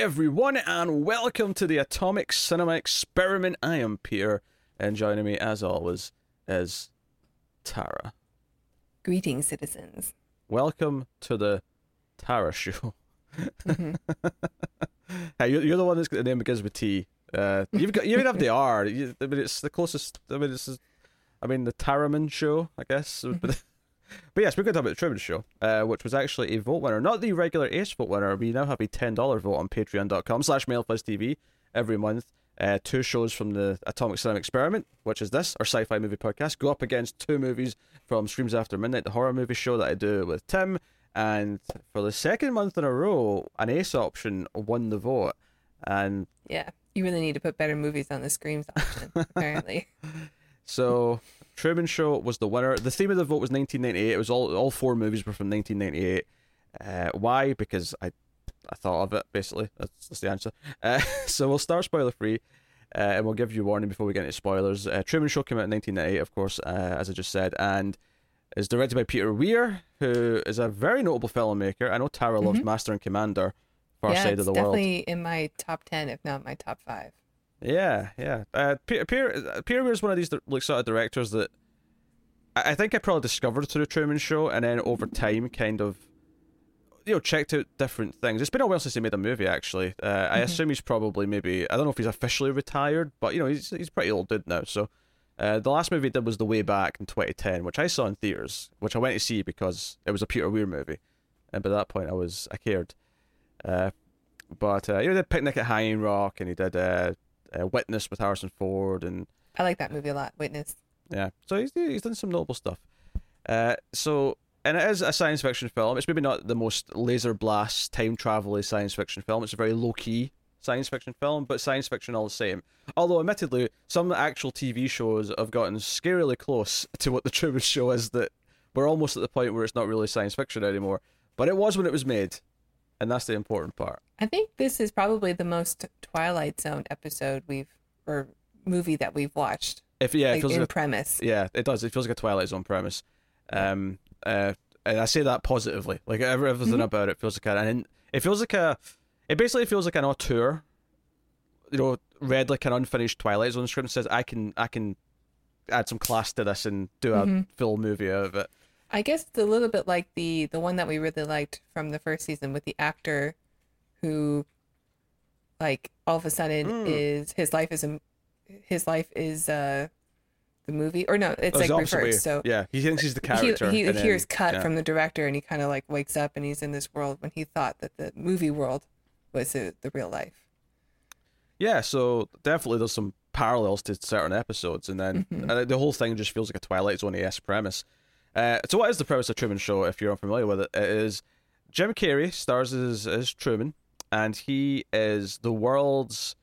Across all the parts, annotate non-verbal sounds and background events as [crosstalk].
everyone, and welcome to the Atomic Cinema Experiment. I am Peter, and joining me, as always, is Tara. Greetings, citizens. Welcome to the Tara Show. [laughs] hey, you're, you're the one that's got the name begins with T. Uh, you've got you even have the R. You, I mean, it's the closest. I mean, it's. I mean, the Taraman Show, I guess. But, [laughs] but yes, we're going to talk about the Truman Show, uh, which was actually a vote winner, not the regular Ace vote winner. We now have a ten dollar vote on Patreon.com slash TV every month. Uh, two shows from the Atomic Cinema Experiment, which is this, our sci-fi movie podcast, go up against two movies from Screams After Midnight, the horror movie show that I do with Tim, and for the second month in a row, an Ace option won the vote, and Yeah, you really need to put better movies on the Screams option, [laughs] apparently. So Truman Show was the winner. The theme of the vote was 1998. It was all all four movies were from 1998. Uh, why? Because I I thought of it basically. That's, that's the answer. Uh, [laughs] so we'll start spoiler free. Uh, and we'll give you a warning before we get into spoilers. Uh, Truman Show came out in 1998, of course, uh, as I just said, and is directed by Peter Weir, who is a very notable filmmaker. I know Tara loves Master and Commander, Far yeah, Side of the World. definitely in my top ten, if not my top five. Yeah, yeah. Uh, Peter Peter is one of these like sort of directors that I I think I probably discovered through the Truman Show, and then over time, kind of, you know, checked out different things. It's been a while since he made a movie. Actually, uh, I assume he's probably maybe I don't know if he's officially retired, but you know, he's he's pretty old dude now. So, uh, the last movie he did was The Way Back in 2010, which I saw in theaters, which I went to see because it was a Peter Weir movie, and by that point, I was I cared. Uh, but uh, you know, he did Picnic at Hanging Rock, and he did uh, Witness with Harrison Ford, and I like that movie a lot. Witness. yeah, so he's he's done some notable stuff. Uh, so and it is a science fiction film. It's maybe not the most laser blast time travel science fiction film. It's a very low key science fiction film, but science fiction all the same. Although, admittedly, some actual TV shows have gotten scarily close to what the Truman Show is. That we're almost at the point where it's not really science fiction anymore. But it was when it was made, and that's the important part. I think this is probably the most Twilight Zone episode we've or movie that we've watched. If yeah, it like feels in like a premise. Yeah, it does. It feels like a Twilight Zone premise. Um, uh, and I say that positively. Like every- everything about it feels like a, and it feels like a, it basically feels like an auteur. You know, read like an unfinished Twilight Zone script and says, "I can, I can add some class to this and do a full movie out of it." I guess it's a little bit like the the one that we really liked from the first season with the actor who like all of a sudden Hmm. is his life is a his life is uh the movie or no it's Oh, like way. reversed so yeah, he thinks he's the character. he then- hears cut yeah. from the director and he kind of like wakes up and he's in this world when he thought that the movie world was the, the real life Yeah, so definitely there's some parallels to certain episodes, and then and the whole thing just feels like a Twilight Zone esque premise. Uh, so, what is the premise of Truman Show? If you're unfamiliar with it, it is Jim Carrey stars as as Truman, and he is the world's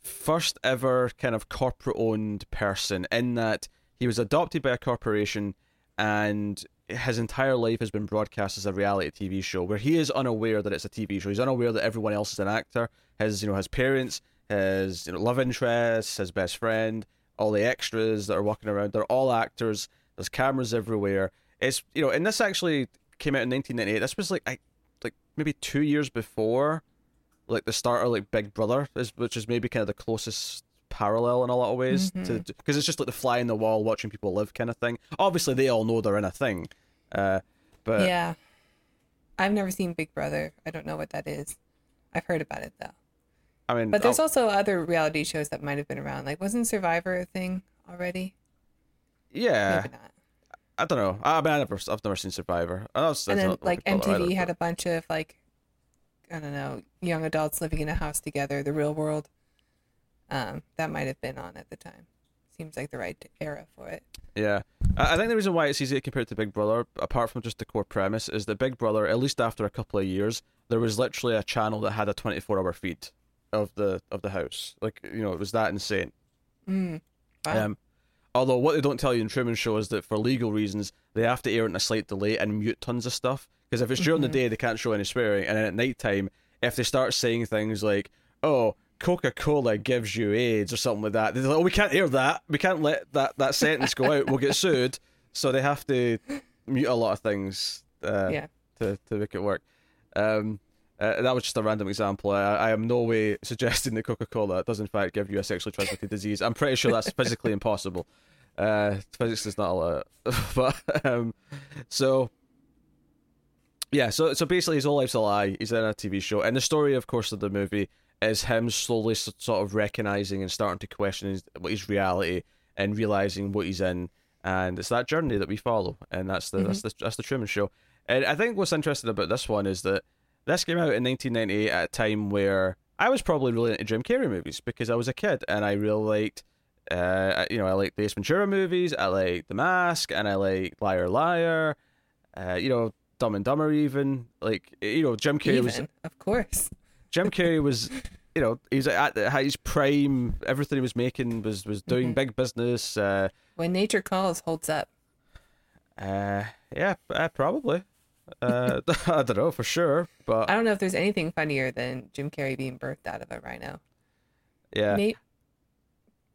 first ever kind of corporate owned person. In that he was adopted by a corporation, and his entire life has been broadcast as a reality TV show, where he is unaware that it's a TV show. He's unaware that everyone else is an actor. His you know his parents, his you know love interests, his best friend, all the extras that are walking around, they're all actors. There's cameras everywhere. It's you know, and this actually came out in 1998. This was like I like maybe two years before, like the start of like Big Brother, is which is maybe kind of the closest parallel in a lot of ways to because it's just like the fly in the wall watching people live kind of thing. Obviously, they all know they're in a thing, uh, but yeah. I've never seen big brother. I don't know what that is. I've heard about it though. I mean, but there's I'll- also other reality shows that might have been around. Like wasn't survivor a thing already yeah, maybe not I don't know. I mean, I never, I've never seen Survivor. I know it's- and then like MTV had a bunch of like I don't know young adults living in a house together, the real world. Um, that might have been on at the time. Seems like the right era for it. Yeah, I I think the reason why it's easy to compared to Big Brother, apart from just the core premise, is that Big Brother, at least after a couple of years, there was literally a channel that had a twenty-four hour feed of the of the house. Like you know, it was that insane. Mm. Wow. Um, although what they don't tell you in Truman Show is that for legal reasons they have to air it in a slight delay and mute tons of stuff. Because if it's during the day, they can't show any swearing, and then at night time, if they start saying things like, "Oh, Coca Cola gives you AIDS" or something like that, they're like, "Oh, we can't air that. We can't let that that sentence go out. We'll get sued." [laughs] So they have to mute a lot of things uh, yeah. to to make it work. Um, Uh, that was just a random example. I, I am no way suggesting that Coca Cola does in fact give you a sexually transmitted disease. I'm pretty sure that's physically [laughs] impossible. Uh, physics is not allowed. [laughs] but um, so yeah, so so basically his whole life's a lie. He's in a TV show, and the story, of course, of the movie is him slowly sort of recognizing and starting to question his, what his reality and realizing what he's in, and it's that journey that we follow, and that's the that's the that's the Truman Show. And I think what's interesting about this one is that this came out in 1998 at a time where I was probably really into Jim Carrey movies because I was a kid and I really liked, uh, you know, I liked the Ace Ventura movies, I liked The Mask, and I liked Liar Liar, uh, you know, Dumb and Dumber even like you know Jim Carrey was of course. Jim Carrey was, you know, he's at the- his prime. Everything he was making was was doing big business. Uh, When nature calls, holds up. uh, yeah, uh, probably. Uh, [laughs] I don't know for sure, but I don't know if there's anything funnier than Jim Carrey being birthed out of a rhino. yeah, May-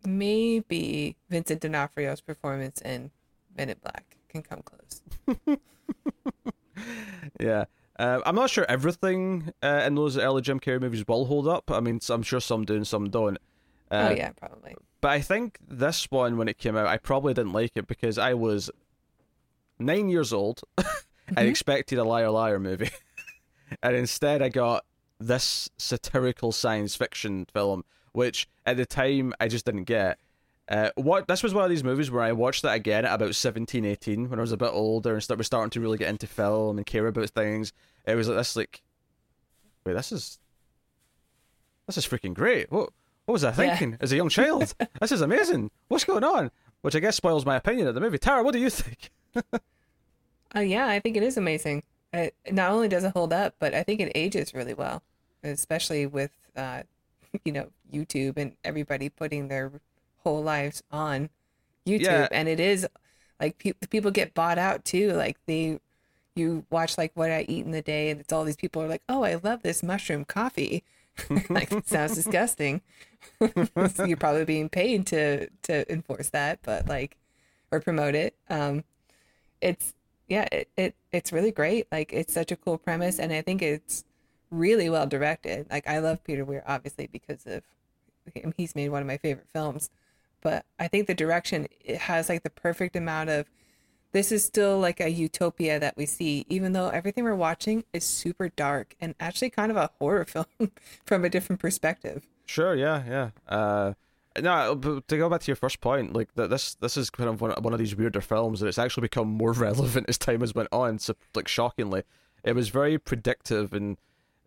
maybe Vincent D'Onofrio's performance in Men in Black can come close. [laughs] yeah. Uh, I'm not sure everything uh, in those early Jim Carrey movies will hold up. I mean, I'm sure some do and some don't. Uh, oh yeah, probably. But I think this one, when it came out, I probably didn't like it because I was nine years old. [laughs] I expected a Liar Liar movie. [laughs] and instead, I got this satirical science fiction film, which at the time I just didn't get. Uh, what this was one of these movies where I watched it again at about 17, 18, when I was a bit older and start, was starting to really get into film and care about things. It was like this, like, wait, this is this is freaking great. What what was I Yeah. thinking as a young child? [laughs] this is amazing. What's going on? Which I guess spoils my opinion of the movie. Tara, what do you think? [laughs] Oh yeah, I think it is amazing. It, not only does it hold up, but I think it ages really well, especially with uh, [laughs] you know YouTube and everybody putting their whole lives on YouTube. Yeah. And it is like pe- people get bought out too. Like they, you watch like what I eat in the day, and it's all these people are like, "Oh, I love this mushroom coffee." [laughs] like it sounds disgusting. [laughs] so you're probably being paid to to enforce that, but like or promote it. Um, it's yeah, it, it it's really great. Like it's such a cool premise, and I think it's really well directed. Like I love Peter Weir obviously because of him. He's made one of my favorite films, but I think the direction it has like the perfect amount of. This is still like a utopia that we see, even though everything we're watching is super dark and actually kind of a horror [laughs] film from a different perspective. Sure, yeah, yeah. Uh, no, but to go back to your first point, like that, this this is kind of one, one of these weirder films that it's actually become more [laughs] relevant as time has went on. So, like, shockingly, it was very predictive and.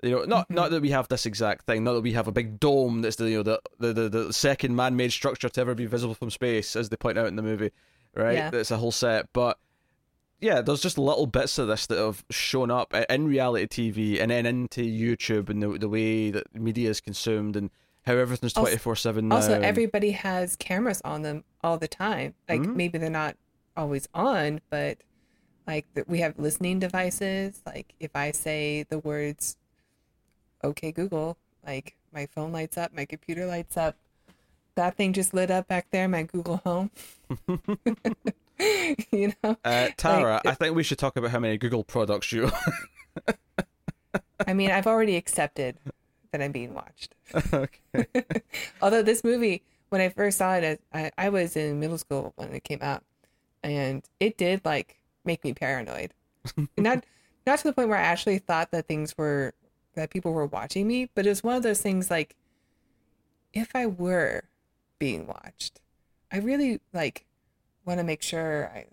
You know, not mm-hmm. not that we have this exact thing, not that we have a big dome that's the you know the the, the, the second man-made structure to ever be visible from space, as they point out in the movie, right? Yeah. It's a whole set, but yeah, there's just little bits of this that have shown up in reality TV and then into YouTube and the the way that media is consumed and how everything's twenty four seven now. Also, everybody has cameras on them all the time. Like Mhm. maybe they're not always on, but like we have listening devices. Like if I say the words "Okay Google," like my phone lights up, my computer lights up. That thing just lit up back there, my Google Home. [laughs] you know, Uh, Tara, Like, I think we should talk about how many Google products you. [laughs] I mean, I've already accepted that I'm being watched. [laughs] okay. [laughs] Although this movie, when I first saw it, I, I was in middle school when it came out, and it did like make me paranoid. [laughs] not not to the point where I actually thought that things were that people were watching me, but it was one of those things like if I were being watched, I really like want to make sure I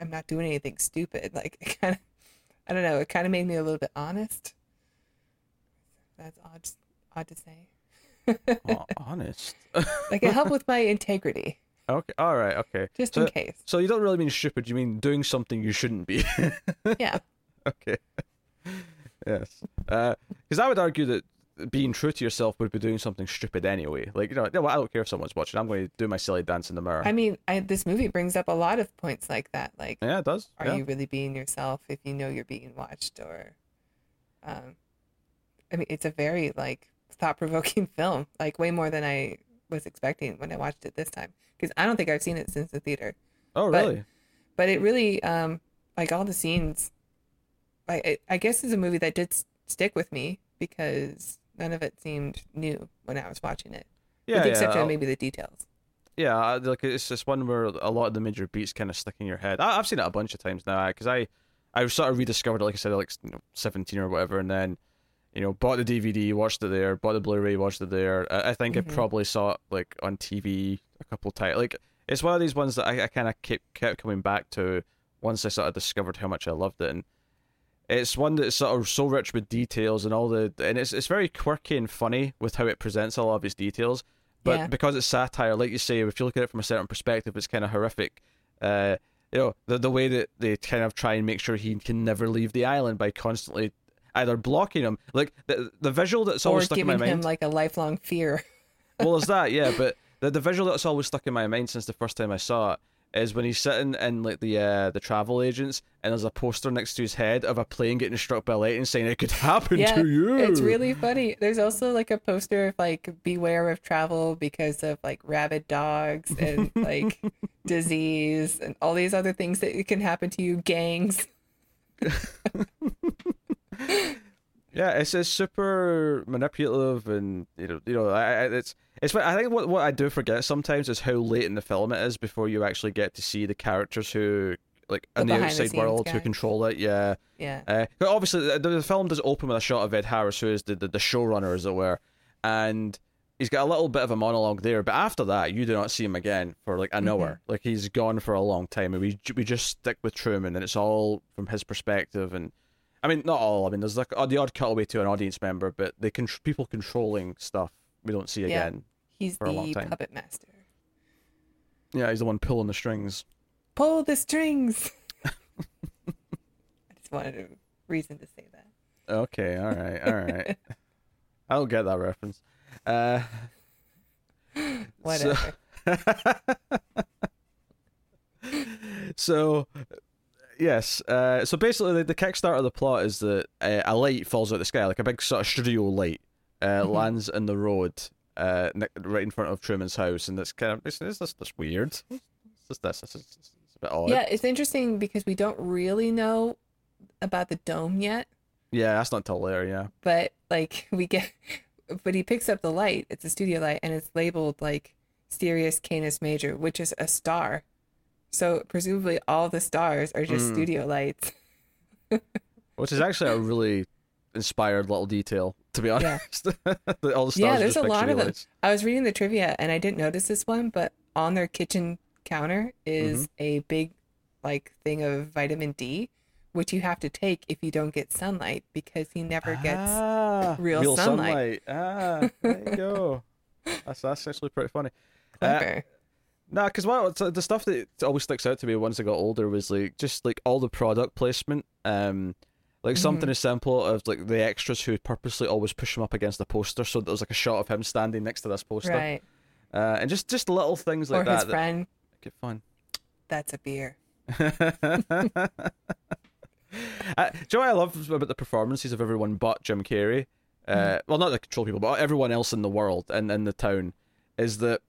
I'm not doing anything stupid. Like it kind of I don't know, it kind of made me a little bit honest. That's odd odd to say. [laughs] Honest. Like it helped [laughs] with my integrity, okay. All right. Okay. just so, in case. so you don't really mean stupid. You mean doing something you shouldn't be. [laughs] Yeah. okay. yes. Because I would argue that being true to yourself would be doing something stupid anyway. Like you know, no, I don't care if someone's watching. I'm going to do my silly dance in the mirror. I mean, I, this movie brings up a lot of points like that. Like, yeah, it does. are yeah. you really being yourself if you know you're being watched? Or, um, I mean, it's a very like thought-provoking [laughs] film. Like way more than I was expecting when I watched it this time. Because I don't think I've seen it since the theater. oh, but- really? But it really, um, like all the scenes, I I- I guess it's a movie that did s- stick with me because none of it seemed new when I was watching it. Yeah, with the yeah, exception I'll- of maybe the details. yeah. Like it's just one where a lot of the major beats kind of stick in your head. I, I've seen it a bunch of times now because I, I sort of rediscovered it, like I said, like you know, seventeen or whatever, and then, you know, bought the DVD, watched it there, bought the Blu-ray, watched it there. I, I think Mhm. I probably saw it like on TV a couple times. Like it's one of these ones that I, I kind of kept kept coming back to once I sort of discovered how much I loved it, and it's one that's sort of so rich with details and all the, and it's it's very quirky and funny with how it presents a lot of its details. But Yeah. because it's satire, like you say, if you look at it from a certain perspective, it's kind of horrific. Uh, you know, the the way that they kind of try and make sure he can never leave the island by constantly either blocking him, like the the visual that's Or always stuck in my giving mind. him like a lifelong fear. [laughs] well, there's that, yeah. [laughs] But the the visual that's always stuck in my mind since the first time I saw it is when he's sitting in like the uh, the travel agents, and there's a poster next to his head of a plane getting struck by lightning, saying it could happen yeah, to you. it's really funny. There's also like a poster of like beware of travel because of like rabid dogs and [laughs] like disease and all these other things that can happen to you, gangs. [laughs] Yeah, it's it's super manipulative, and you know, you know, I, I- it's it's. I think what what I do forget sometimes is how late in the film it is before you actually get to see the characters who like The in the the outside scenes world who control it. Yeah, Yeah. uh, obviously the, the film does open with a shot of Ed Harris, who is the the, the showrunner, as it were, and he's got a little bit of a monologue there. But after that, you do not see him again for like an hour. Like he's gone for a long time, and we we just stick with Truman, and it's all from his perspective and. I mean, not all. I mean, there's like uh, the odd cutaway to an audience member, but the con- people controlling stuff we don't see Yeah. again. He's for a long the puppet master. Yeah, he's the one pulling the strings. Pull the strings. [laughs] I just wanted a reason to say that. Okay, all right, all right. [laughs] I don't get that reference. Uh, [laughs] Whatever. so, yes. Uh, so basically, the, the kickstart of the plot is that uh, a light falls out of the sky, like a big sort of studio light, uh, Mhm. lands in the road, uh, right in front of Truman's house, and it's kind of it's, it's, just that's weird. It's just this. It's, it's, it's a bit odd. yeah, it's interesting because we don't really know about the dome yet, Yeah, that's not till later. Yeah. but like [laughs] we get, but he picks up the light. It's a studio light, and it's labeled like Sirius Canis Major, which is a star. So presumably all the stars are just Mm. studio lights. [laughs] Which is actually a really inspired little detail, to be honest. [laughs] All the stars Yeah, there's a lot of them. I was reading the trivia and I didn't notice this one, but on their kitchen counter is Mm-hmm. a big like thing of vitamin D, which you have to take if you don't get sunlight because he never gets ah, real sunlight. Ah, there you go. [laughs] That's that's actually pretty funny. Uh. Nah, because what the stuff that always sticks out to me once I got older was like just like all the product placement. Um, like something as simple as like the extras who purposely always push him up against the poster, so there was like a shot of him standing next to this poster, right. uh, and just just little things like or that his that friend, it fun. that's a beer. [laughs] Uh, do you know what I love about the performances of everyone but Jim Carrey? Uh, Well, not the control people, but everyone else in the world and in the town, is that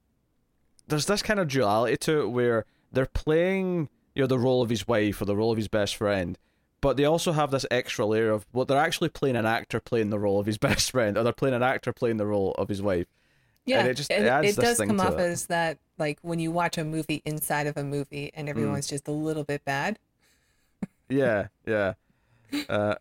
there's this kind of duality to it where they're playing, you know, the role of his wife or the role of his best friend, but they also have this extra layer of well, they're actually playing an actor playing the role of his [laughs] best friend, or they're playing an actor playing the role of his wife. Yeah, it just- and it adds this does thing come off it. as that like when you watch a movie inside of a movie Mm. and everyone's just a little bit bad. Yeah, yeah. [laughs] Uh,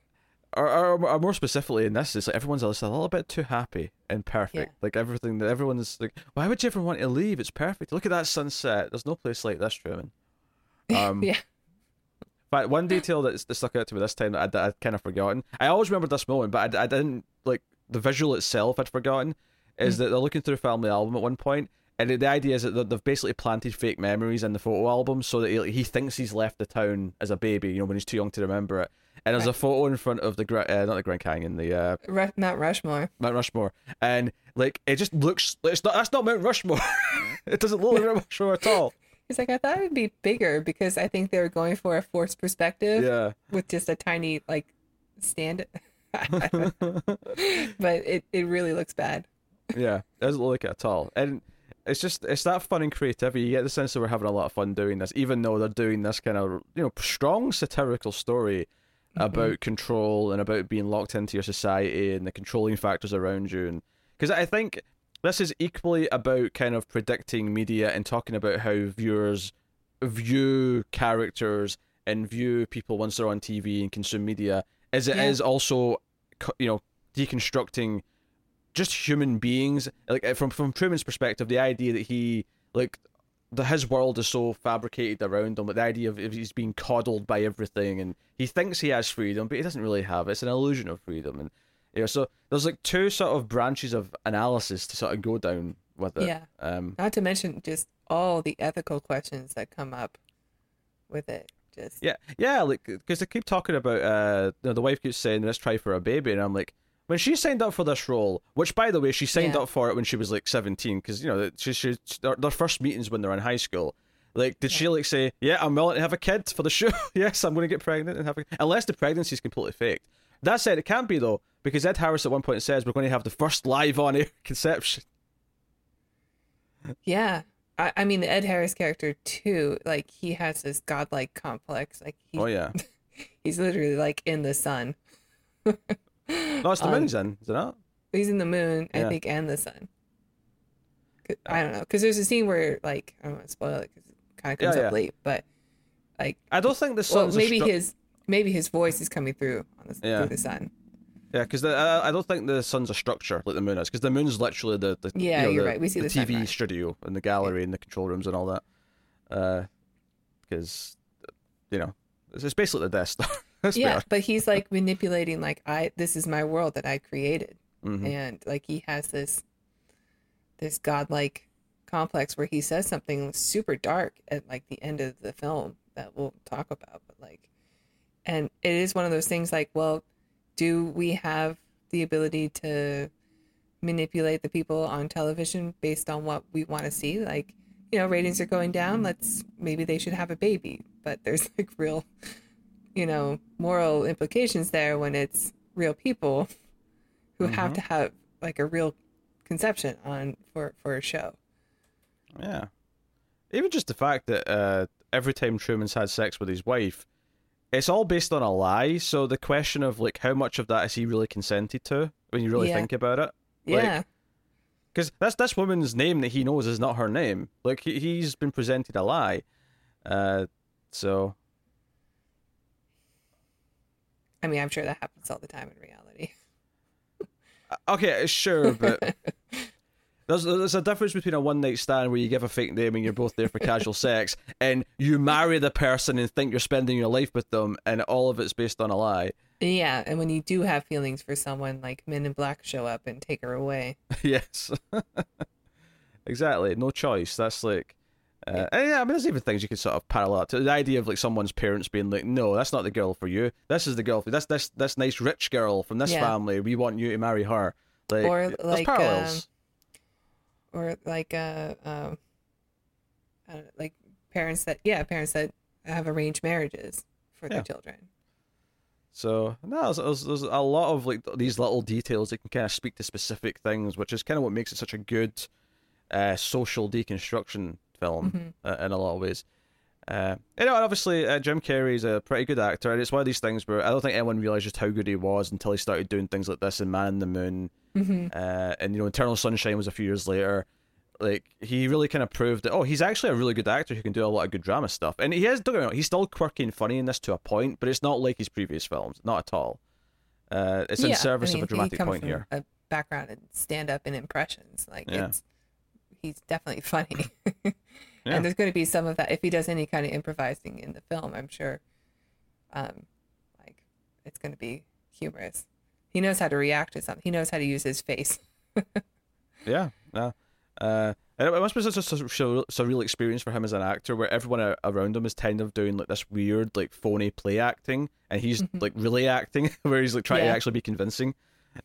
or, or, or more specifically in this, it's like everyone's just a little bit too happy and perfect. Yeah. Like everything that everyone's like, why would you ever want to leave? It's perfect. Look at that sunset. There's no place like this, Truman. [laughs] Um, yeah, In fact, one detail that, that stuck out to me this time that I'd, I'd kind of forgotten. I always remembered this moment, but I, I didn't like the visual itself. I'd forgotten is that they're looking through a family album at one point, and the, idea is that they- they've basically planted fake memories in the photo album so that he, he thinks he's left the town as a baby, you know, when he's too young to remember it. And there's a Right. photo in front of the uh, not the Grand Canyon, the uh, Ru- Mount Rushmore. Mount Rushmore, and like it just looks. It's not. That's not Mount Rushmore. [laughs] it doesn't look like Mount Rushmore at all. He's like, I thought it'd be bigger because I think they were going for a forced perspective Yeah. with just a tiny like stand. [laughs] but it, it really looks bad. Yeah, it doesn't look like it at all. And it's just it's that fun and creativity. You get the sense that we're having a lot of fun doing this, even though they're doing this kind of you know strong satirical story Mm-hmm. about control and about being locked into your society and the controlling factors around you. And because I think this is equally about kind of predicting media and talking about how viewers view characters and view people once they're on TV and consume media, as it is Yeah. also, you know, deconstructing just human beings. Like from from Truman's perspective, the idea that he like the his world is so fabricated around him, but the idea of if he's being coddled by everything, and he thinks he has freedom, but he doesn't really have. it. It's an illusion of freedom, and you know, so there's like two sort of branches of analysis to sort of go down with it. Yeah. Um. Not to mention just all the ethical questions that come up with it. Just Yeah. Yeah. Like, because they keep talking about. Uh. You know, the wife keeps saying, "Let's try for a baby," and I'm like. When she signed up for this role, which by the way, she signed Yeah. up for it when she was like 17, because you know, she, she, their, their first meetings when they're in high school. Like, did she like say, "Yeah, I'm willing to have a kid for the show"? [laughs] yes, I'm going to get pregnant and have a unless the pregnancy is completely faked. That said, it can't be though, because Ed Harris at one point says we're going to have the first live on air [laughs] conception. yeah. I, I mean, the Ed Harris character too. Like he has this godlike complex. Like he, Oh yeah, [laughs] he's literally like in the sun. No, it's the Um, moon's in, is it not? He's in the moon, I think, and the sun. I don't know, because there's a scene where, like, I don't want to spoil it because it kind of comes Yeah, up late, but like, I don't think the well, sun's a maybe his maybe his voice is coming through on the, Yeah. through the sun. Yeah, because I I don't think the sun's a structure like the moon is, because the moon's literally the, the Yeah, you know, the, right. We see the TV sunrise. studio and the gallery and the control rooms and all that. Because you know it's, it's basically the Death [laughs] Star. That's yeah, fair. but he's like manipulating, like, I this is my world that I created, Mhm. and like he has this this godlike complex where he says something super dark at like the end of the film that we'll talk about but like and it is one of those things like well do we have the ability to manipulate the people on television based on what we want to see like you know ratings are going down let's maybe they should have a baby but there's like real you know moral implications there when it's real people who have to have like a real conception on for for a show Yeah. Even just the fact that uh, every time Truman's had sex with his wife, it's all based on a lie. So the question of like how much of that is he really consented to when you really Yeah. think about it? Like, yeah Because that's this woman's name that he knows is not her name. Like he, he's been presented a lie. Uh, so i mean i'm sure that happens all the time in reality uh, okay, sure, but [laughs] there's there's a difference between a one night stand where you give a fake name and you're both there for casual [laughs] sex, and you marry the person and think you're spending your life with them, and all of it's based on a lie. yeah and when you do have feelings for someone like men in black show up and take her away [laughs] yes, exactly. No choice. That's like. Uh, and yeah, I mean, there's even things you could sort of parallel to the idea of like someone's parents being like, "No, that's not the girl for you. This is the girl for this this this nice rich girl from this Yeah. family. We want you to marry her." Like, Or, there's like, parallels. or like uh um I don't know, like parents that yeah parents that have arranged marriages for their Yeah. children So no, there's, there's, there's a lot of like these little details that can kind of speak to specific things, which is kind of what makes it such a good uh, social deconstruction film uh, in a lot of ways. Uh, you know, and obviously uh, Jim Carrey's a pretty good actor, and it's one of these things where I don't think anyone realized just how good he was until he started doing things like this in Man in the Moon, uh, and you know, Eternal Sunshine was a few years later. Like he really kind of proved that oh, he's actually a really good actor who can do a lot of good drama stuff, and he is. Don't get me wrong, he's still quirky and funny in this to a point, but it's not like his previous films, not at all. Uh, it's in service I mean, of a dramatic point here. a background in stand up and impressions like Yeah. it's he's definitely [laughs] funny Yeah. and there's going to be some of that if he does any kind of improvising in the film i'm sure um like it's going to be humorous he knows how to react to something he knows how to use his face [laughs] Yeah, yeah. Uh, it must be such a sur- sur- surreal experience for him as an actor, where everyone around him is kind of doing like this weird, like phony play acting, and he's like really acting, [laughs] where he's like trying to Mm-hmm. Actually be convincing,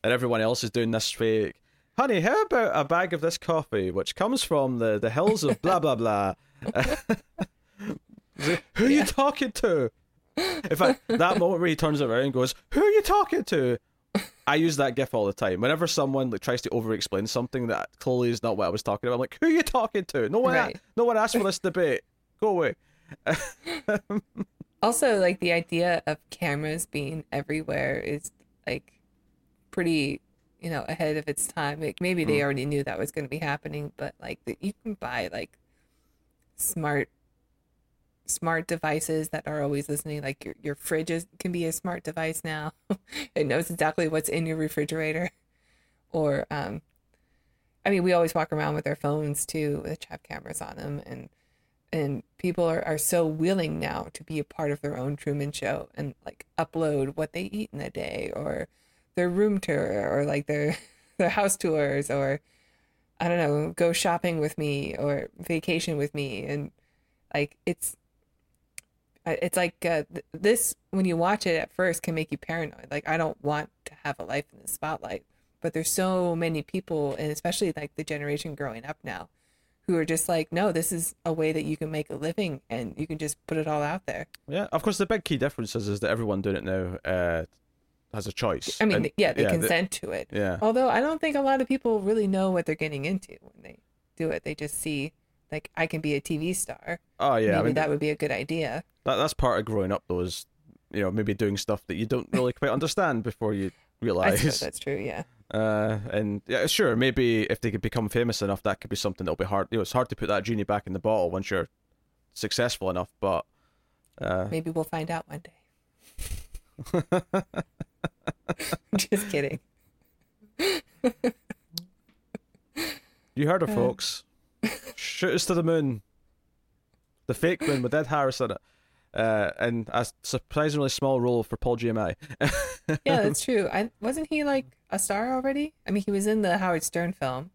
and everyone else is doing this fake. Honey, how about a bag of this coffee, which comes from the, the hills of blah blah blah? [laughs] Who are you talking to? In fact, that moment where he turns around and goes, "Who are you talking to?" I use that gif all the time. Whenever someone like tries to over-explain something that clearly is not what I was talking about, I'm like, "Who are you talking to? No one, Right. no one asked for this debate. Go away." [laughs] Also, like the idea of cameras being everywhere is like pretty, you know, ahead of its time. Like maybe they already knew that was going to be happening, but like the, you can buy like smart smart devices that are always listening. Like your your fridge is, can be a smart device now. [laughs] it knows exactly what's in your refrigerator. Or um I mean, we always walk around with our phones too, which have cameras on them, and and people are, are so willing now to be a part of their own Truman Show and like upload what they eat in a day, or their room tour, or like their [laughs] their house tours, or I don't know, go shopping with me or vacation with me, and like it's it's like uh, th- this when you watch it at first can make you paranoid. Like I don't want to have a life in the spotlight but there's so many people and especially like the generation growing up now who are just like no this is a way that you can make a living and you can just put it all out there Yeah, of course. The big key difference is, is that everyone doing it now uh, has a choice. i mean And- yeah they the- consent to it yeah, although i don't think a lot of people really know what they're getting into when they do it they just see like i can be a tv star oh yeah. maybe I mean, that would be a good idea that that's part of growing up, though. Is you know maybe doing stuff that you don't really quite understand before you [laughs] realize. that's true yeah Uh, and yeah, sure, maybe if they could become famous enough, that could be something that'll be hard. You know, it's hard to put that genie back in the bottle once you're successful enough. But uh, maybe we'll find out one day [laughs] [laughs] just kidding you heard her, Uh. folks. Shoot us to the moon. The fake moon with Ed Harris in it. Uh, and a surprisingly small role for Paul Giamatti. [laughs] yeah, that's [laughs] true. I wasn't he like a star already? I mean, he was in the Howard Stern film.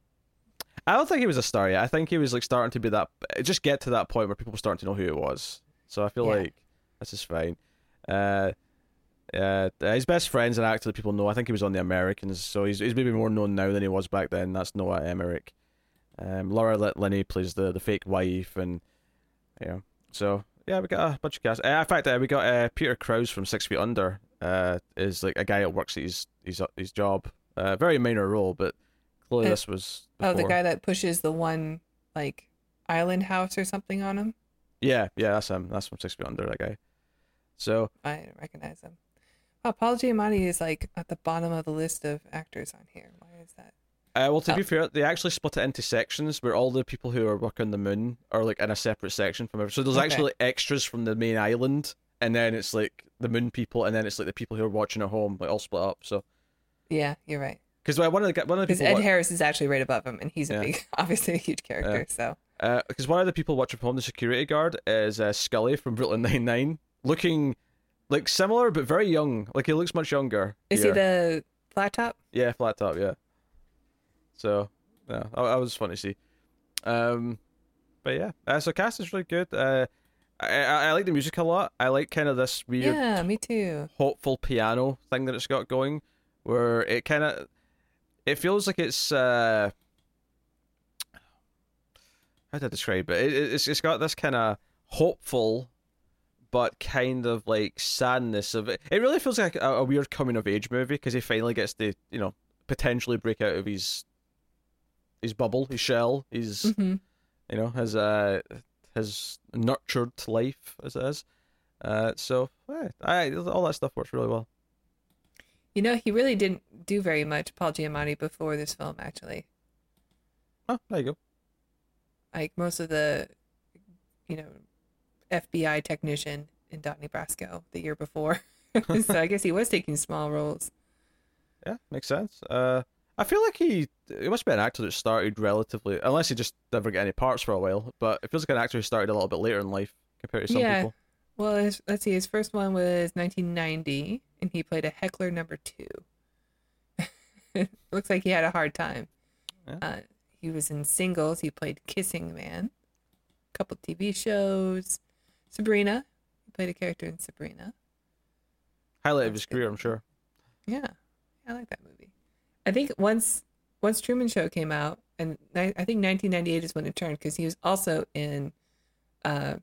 I don't think he was a star yet. I think he was like starting to be that, just get to that point where people were starting to know who it was. So I feel Yeah. like this is fine. Uh, uh, his best friend's an actor that people know. I think he was on The Americans, so he's he's maybe more known now than he was back then. That's Noah Emmerich. Um, Laura Linney plays the the fake wife, and yeah. So yeah, we got a bunch of cast. Uh, in fact, uh, we got uh, Peter Krause from Six Feet Under. Uh, is like a guy that works at his his his job. Uh, very minor role, but clearly Uh, this was. Oh, the guy that pushes the one like island house or something on him. Yeah, yeah, that's him. That's from Six Feet Under. That guy. So I didn't recognize him. Oh, Paul Giamatti is like at the bottom of the list of actors on here. Why is that? Uh, well, to be Oh. fair, they actually split it into sections where all the people who are working the moon are like in a separate section from every. So there's Okay. actually extras from the main island, and then it's like the moon people, and then it's like the people who are watching at home, like all split up. So Yeah, you're right. because one of the one of the people Ed wa- Harris is actually right above him, and he's a Yeah. big, [laughs] obviously a huge character. Yeah. So because one of the people watching from home, the security guard, is uh, Scully from Brooklyn Nine Nine, looking like similar but very young. Like he looks much younger. is here. he the flat top? Yeah, flat top. Yeah. So yeah, that, that was fun to see. Um, but yeah, uh, so cast is really good. Uh, I, I I like the music a lot. I like kind of this weird, Yeah, me too. hopeful piano thing that it's got going, where it kind of it feels like it's uh how to describe it? it it's it's got this kind of hopeful but kind of like sadness of it. It really feels like a, a weird coming of age movie because he finally gets to you know potentially break out of his his bubble, his shell, his hmm you know his uh his nurtured life as it is. Uh, so yeah, I all that stuff works really well. You know, he really didn't do very much, Paul Giamatti, before this film. Actually, Oh, there you go. like most of the, you know, FBI technician in Donnie Brasco the year before. [laughs] so I guess he was taking small roles. Yeah, makes sense. Uh, I feel like he he must be an actor that started relatively, unless he just never get any parts for a while. But it feels like an actor who started a little bit later in life compared to some Yeah. people. Well, his, let's see. His first one was 1990, and he played a heckler number two. [laughs] Looks like he had a hard time. Yeah. Uh, he was in singles. He played Kissing Man, a couple TV shows, Sabrina. He played a character in Sabrina. Highlight of his good. career, I'm sure. Yeah, I like that movie. I think once once Truman Show came out, and ni- I think 1998 is when it turned because he was also in uh,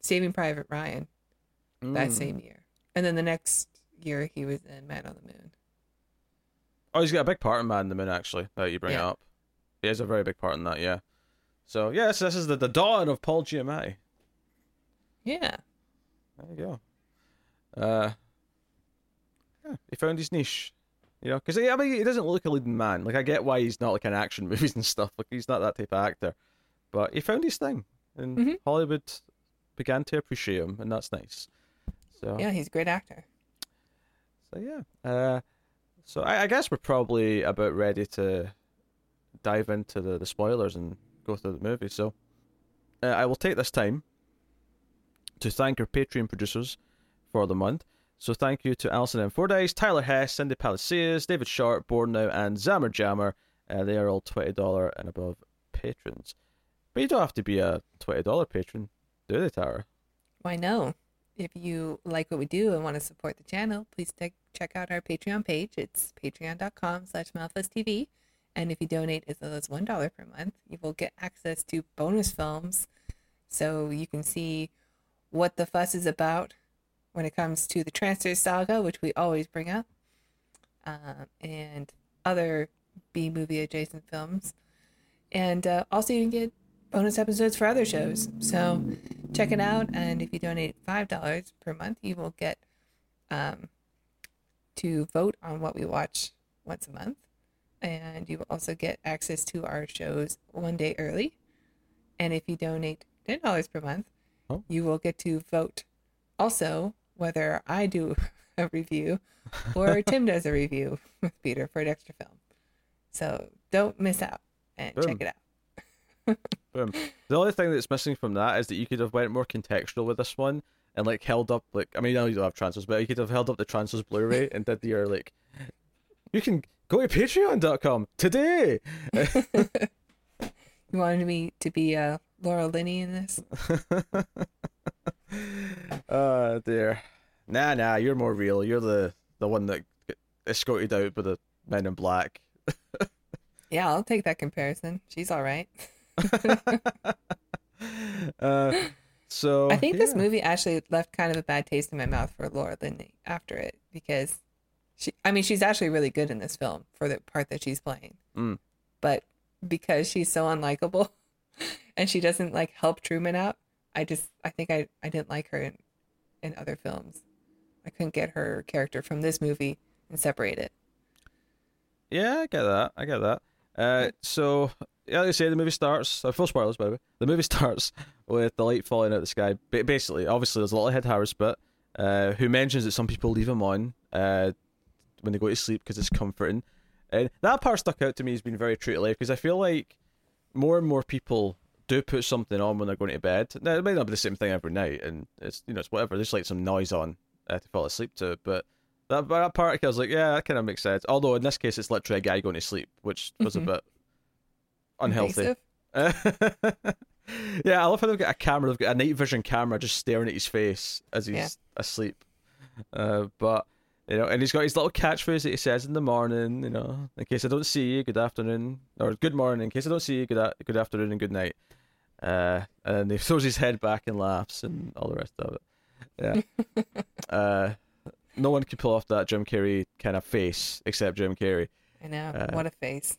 Saving Private Ryan that Mm. same year, and then the next year he was in Man on the Moon. Oh, he's got a big part in Man on the Moon, actually. That you bring Yeah. up. He has a very big part in that, yeah. So yes, this is the, the dawn of Paul Giamatti. Yeah, There you go. Uh, yeah, he found his niche. You know, because I mean, he doesn't look like a leading man. Like I get why he's not like in action [laughs] movies and stuff. Like he's not that type of actor, but he found his thing, and Mhm. Hollywood began to appreciate him, and that's nice. So Yeah, he's a great actor. So yeah. Uh, so I, I guess we're probably about ready to dive into the, the spoilers and go through the movie. So uh, I will take this time to thank our Patreon producers for the month. So thank you to Alison M. Fordyce, Tyler Hess, Cindy Palacios, David Sharp, Born Now, and Zammer Jammer. Uh, they are all twenty dollar and above patrons. But you don't have to be a twenty dollar patron, do they, Tara? Why no? If you like what we do and want to support the channel, please check out our Patreon page. It's patreon.com slash TV. And if you donate as little as $1 per month, you will get access to bonus films so you can see what the fuss is about when it comes to the Transfer Saga, which we always bring up, um, and other B movie adjacent films. And uh, also, you can get bonus episodes for other shows. So check it out. And if you donate $5 per month, you will get um, to vote on what we watch once a month. And you will also get access to our shows one day early. And if you donate $10 per month, Oh. you will get to vote also whether I do [laughs] a review or [laughs] Tim does a review with Peter for an extra film. So don't miss out and check it out. [laughs] Boom. The only thing that's missing from that is that you could have went more contextual with this one and like held up like I mean I know you don't have transfers, but you could have held up the transfers Blu-ray and did your like you can go to patreon.com today. You wanted me to be uh, Laura Linney in this? [laughs] Oh dear. Nah nah, you're more real. You're the the one that escorted out by the men in black. [laughs] Yeah, I'll take that comparison. She's all right. [laughs] Uh so I think this movie actually left kind of a bad taste in my mouth for Laura Linney after it because she, I mean, she's actually really good in this film for the part that she's playing. Mm. But because she's so unlikable and she doesn't like help Truman out, I just, I think I, I didn't like her in, in other films. I couldn't get her character from this movie and separate it. Yeah, I get that. I get that. Uh, so yeah, like I say, the movie starts. Uh, full spoilers, by the way. The movie [laughs] starts with the light falling out of the sky. Ba- basically, obviously, there's a lot of Ed Harris bit, uh, who mentions that some people leave him on uh, when they go to sleep because it's comforting. And that part stuck out to me as being very true to life because I feel like more and more people do put something on when they're going to bed. Now, it might not be the same thing every night, and it's you know it's whatever. There's like some noise on uh, to fall asleep to, but that that part I was like, yeah, that kind of makes sense. Although in this case, it's literally a guy going to sleep, which was Mhm. a bit unhealthy. [laughs] Yeah, I love how they've got a camera. They've got a night vision camera just staring at his face as he's Yeah. asleep. Uh, but you know, and he's got his little catchphrase that he says in the morning. You know, in case I don't see you, good afternoon, or good morning. In case I don't see you, good a- good afternoon and good night. Uh, and he [laughs] throws his head back and laughs and all the rest of it. Yeah. [laughs] uh, no one could pull off that Jim Carrey kind of face except Jim Carrey I know. Uh, what a face.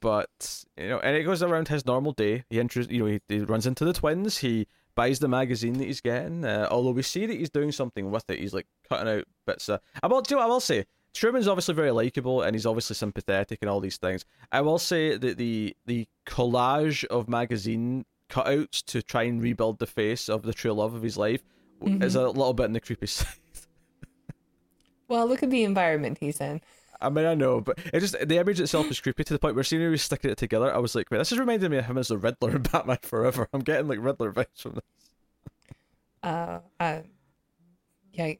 but you know, and it goes around his normal day. He enters, you know, he, he runs into the twins. He buys the magazine that he's getting. Uh, although we see that he's doing something with it. He's like cutting out bits. Of, I will, do you know I will say. Truman's obviously very likable and he's obviously sympathetic and all these things. I will say that the the collage of magazine cutouts to try and rebuild the face of the true love of his life is a little bit in the creepy [laughs] side. Well, look at the environment he's in. I mean, I know, but it just the image itself is creepy to the point where seeing he was sticking it together, I was like, wait, this is reminding me of him as the Riddler in Batman Forever. I'm getting like Riddler vibes from this. Uh, uh, yeah,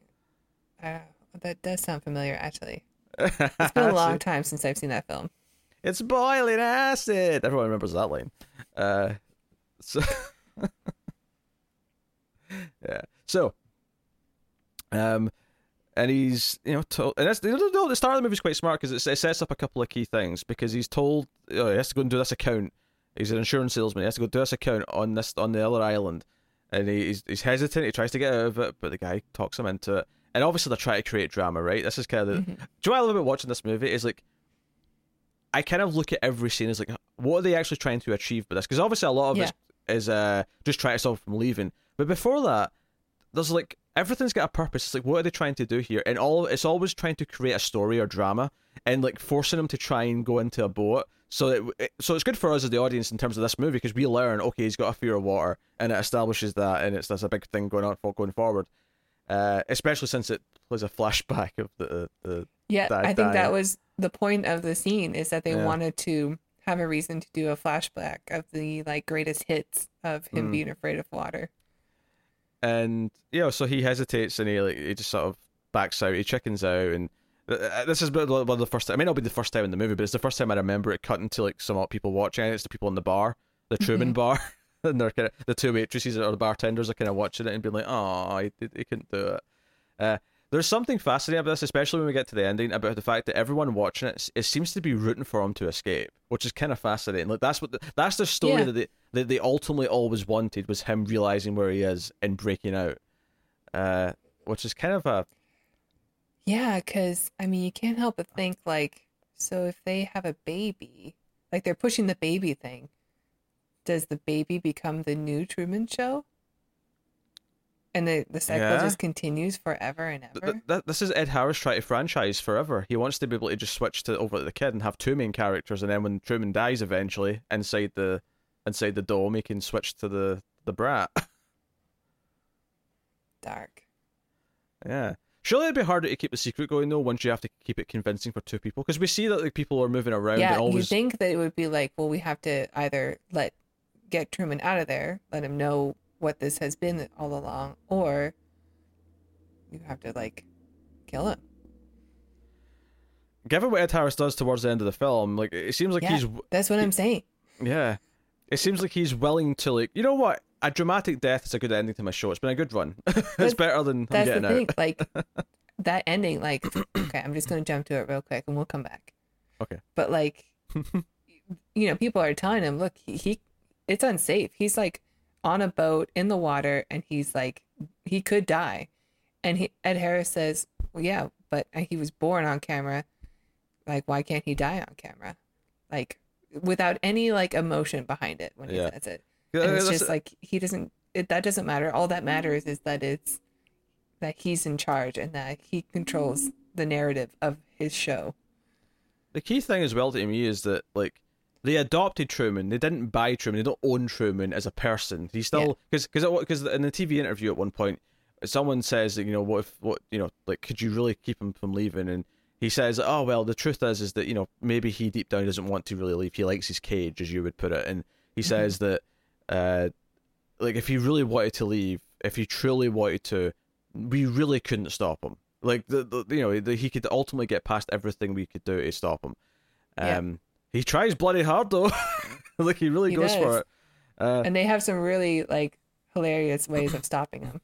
uh, that does sound familiar. Actually, it's been a [laughs] long time since I've seen that film. It's boiling acid. Everyone remembers that line. Uh, so [laughs] yeah. So, um, and he's you know told, and that's the start of the movie is quite smart because it, it sets up a couple of key things because he's told oh, he has to go and do this account. He's an insurance salesman. He has to go do this account on this on the other island, and he, he's he's hesitant. He tries to get out of it, but the guy talks him into it. And obviously, they're trying to create drama, right? This is kind of the. Do you know what I love about watching this movie? Is like I kind of look at every scene as like, what are they actually trying to achieve with this? Because obviously a lot of Yeah. it is uh, just trying to stop him from leaving. But before that, there's like everything's got a purpose. It's like what are they trying to do here? And all it's always trying to create a story or drama, and like forcing them to try and go into a boat. So it, so it's good for us as the audience in terms of this movie because we learn okay he's got a fear of water and it establishes that and it's that's a big thing going on for going forward. Uh, especially since it plays a flashback of the the Yeah, I think that was the point of the scene is that they Yeah. wanted to have a reason to do a flashback of the like greatest hits of him Mm. being afraid of water. And you know, so he hesitates and he like he just sort of backs out, he chickens out, and uh, this is one of the first. It may not be the first time in the movie, but it's the first time I remember it cutting to like some people watching. It's the people in the bar, the Truman bar, [laughs] and they're kind of the two waitresses or the bartenders are kind of watching it and being like, "Oh, he, he couldn't do it." Uh, there's something fascinating about this, especially when we get to the ending, about the fact that everyone watching it, it seems to be rooting for him to escape, which is kind of fascinating. Like that's what the, that's the story Yeah. that they that they ultimately always wanted was him realizing where he is and breaking out, uh, which is kind of a Yeah, because I mean, you can't help but think like, so if they have a baby, like they're pushing the baby thing, does the baby become the new Truman Show? And the the cycle Yeah. just continues forever and ever. th- th- this is Ed Harris trying to franchise forever. He wants to be able to just switch to over to the kid and have two main characters, and then when Truman dies eventually inside the inside the dome, he can switch to the the brat. [laughs] Dark. yeah. Surely it'd be harder to keep the secret going though. Once you have to keep it convincing for two people, because we see that like people are moving around Yeah, and always. you think that it would be like, well, we have to either let get Truman out of there, let him know what this has been all along, or you have to like kill him. Given what Ed Harris does towards the end of the film, like it seems like Yeah. he's That's what I'm saying. Yeah. It seems like he's willing to like you know what? A dramatic death is a good ending to my show. It's been a good run. [laughs] it's better than I'm That's the thing. out. Like [laughs] that ending, like okay, I'm just gonna jump to it real quick and we'll come back. Okay. But like [laughs] you know, people are telling him, look, he, he it's unsafe. He's like on a boat in the water and he's like he could die. And he, Ed Harris says, Well yeah, but uh, he was born on camera. Like why can't he die on camera? Like without any like emotion behind it when he Yeah. says it. Yeah, And it's just like he doesn't it, that doesn't matter. All that mm-hmm. matters is that it's that he's in charge and that he controls the narrative of his show. the key thing as well to me is that like they adopted Truman. They didn't buy Truman. They don't own Truman as a person. He's still because because because in the TV interview at one point, someone says that you know what if what you know like could you really keep him from leaving and. He says, "Oh well, the truth is, is that you know maybe he deep down doesn't want to really leave. He likes his cage, as you would put it." And he says that, uh, like if he really wanted to leave, if he truly wanted to, we really couldn't stop him. Like the, the you know the, he could ultimately get past everything we could do to stop him. Yeah. Um, he tries bloody hard though. [laughs] like he really He goes for it. Uh, And they have some really like hilarious ways of stopping him.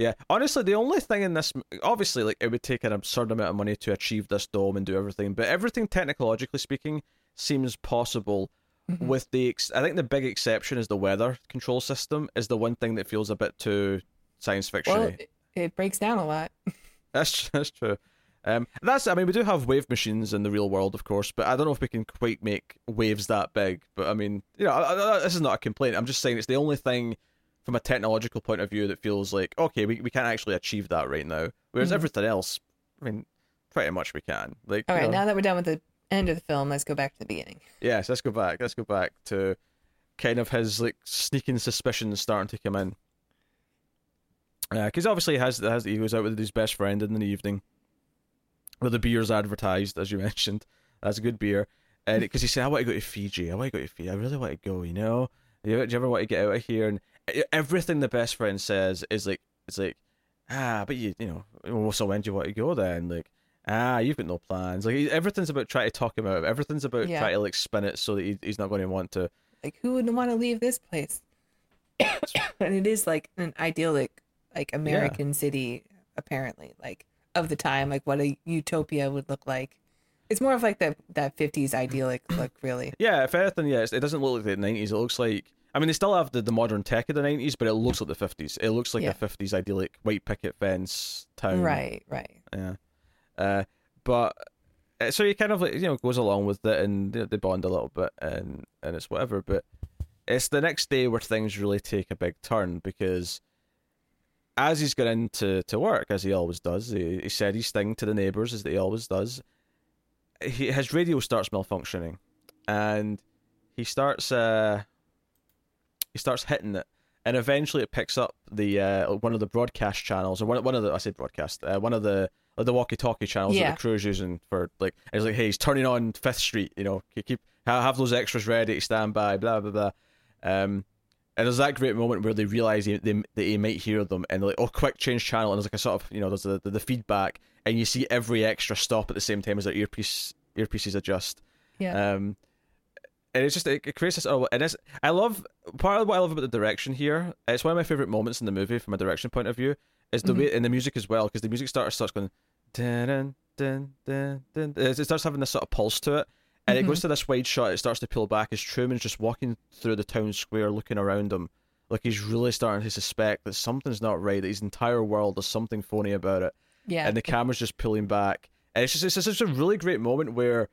Yeah, honestly, the only thing in this, obviously, like it would take an absurd amount of money to achieve this dome and do everything, but everything technologically speaking seems possible. Mm-hmm. With the, ex- I think the big exception is the weather control system is the one thing that feels a bit too science fiction. Well, it, it breaks down a lot. [laughs] That's [laughs] that's true. Um, that's I mean we do have wave machines in the real world, of course, but I don't know if we can quite make waves that big. But I mean, you know, I, I, this is not a complaint. I'm just saying it's the only thing from a technological point of view that feels like okay, we we can't actually achieve that right now. Whereas Mhm. everything else, I mean, pretty much we can. Like, all right you know- now that we're done with the end of the film, let's go back to the beginning. Yes, let's go back. Let's go back to kind of his like sneaking suspicions starting to come in. Because obviously he has, has he goes out with his best friend in the evening, where the beer's advertised, as you [laughs] mentioned. That's a good beer, and because he said, "I want to go to Fiji. I want to go to Fiji. I really want to go." You know, do you, do you ever want to get out of here? And everything the best friend says is like, it's like, ah, but you, you know, well, so when do you want to go then? Like, ah, you've got no plans. Like everything's about trying to talk him out. Everything's about Yeah. trying to like spin it so that he, he's not going to want to. Like, who wouldn't want to leave this place? [coughs] and it is like an idyllic, like American city, apparently, like of the time, like what a utopia would look like. It's more of like the that fifties idyllic look, really. [coughs] Yeah, if anything, yeah, it doesn't look like the nineties. It looks like I mean they still have the, the modern tech of the nineties, but it looks like the fifties. It looks like Yeah. a fifties idyllic white picket fence town. Right, right. Yeah. Uh, but uh, so he kind of like you know goes along with it and they bond a little bit and and it's whatever. But it's the next day where things really take a big turn because as he's going into to work, as he always does, he, he said his thing to the neighbors, as he always does. He, his radio starts malfunctioning, and he starts uh, he starts hitting it, and eventually it picks up the uh, one of the broadcast channels, or one one of the I said broadcast, uh, one of the like the walkie-talkie channels Yeah. that the crew's using for like. It's like, hey, he's turning on Fifth Street. You know, keep, have those extras ready stand by. Blah blah blah. Um, and there's that great moment where they realize he, they, that he might hear them, and they're like, oh, quick, change channel. And there's like a sort of, you know, there's the, the, the feedback, and you see every extra stop at the same time as their earpiece earpieces adjust. Yeah. Um, and it's just it, it creates this. Oh, and it's I love part of what I love about the direction here. It's one of my favorite moments in the movie from a direction point of view. Is the mm-hmm. way in the music as well because the music starts starts going, dun dun dun dun. It starts having this sort of pulse to it, and it goes mm-hmm. to this wide shot. It starts to pull back as Truman's just walking through the town square, looking around him, like he's really starting to suspect that something's not right. That his entire world is something phony about it yeah. and the camera's just pulling back. And it's just it's just a really great moment where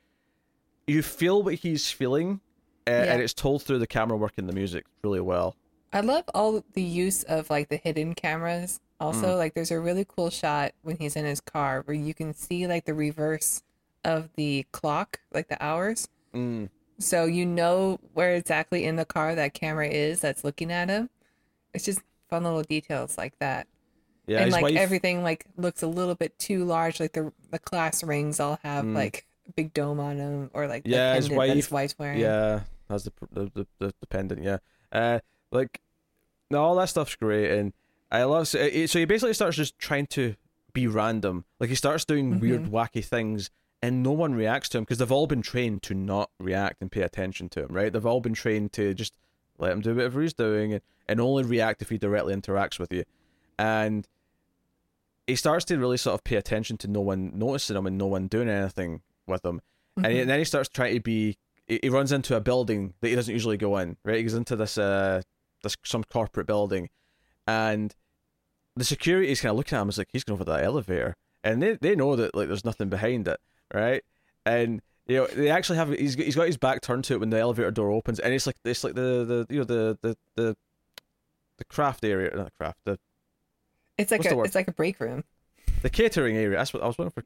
you feel what he's feeling, uh, and it's told through the camera work and the music really well. I love all the use of like the hidden cameras. Also, Mm. like there's a really cool shot when he's in his car where you can see like the reverse of the clock, like the hours. Mm. So you know where exactly in the car that camera is that's looking at him. It's just fun little details like that. Yeah, and like wife. everything like looks a little bit too large. Like the the class rings all have like a big dome on them, or like the Mm. Yeah, that his wife- wife's wearing. yeah, has the the, the the pendant. Yeah, uh, like no, all that stuff's great, and I love. So, it, so he basically starts just trying to be random. Like he starts doing weird, wacky things, and no one reacts to him because they've all been trained to not react and pay attention to him. Right? They've all been trained to just let him do whatever he's doing and, and only react if he directly interacts with you. And he starts to really sort of pay attention to no one noticing him and no one doing anything with him. And, he- and then he starts trying to be. He he runs into a building that he doesn't usually go in. Right, he goes into this uh this some corporate building, and the security is kind of looking at him as like he's going over that elevator, and they they know that like there's nothing behind it, right? And you know they actually have he's got- he's got his back turned to it when the elevator door opens, and it's like it's like the the you know the the the the craft area, not craft the It's like a it's like a break room. the catering area. That's what I was waiting for.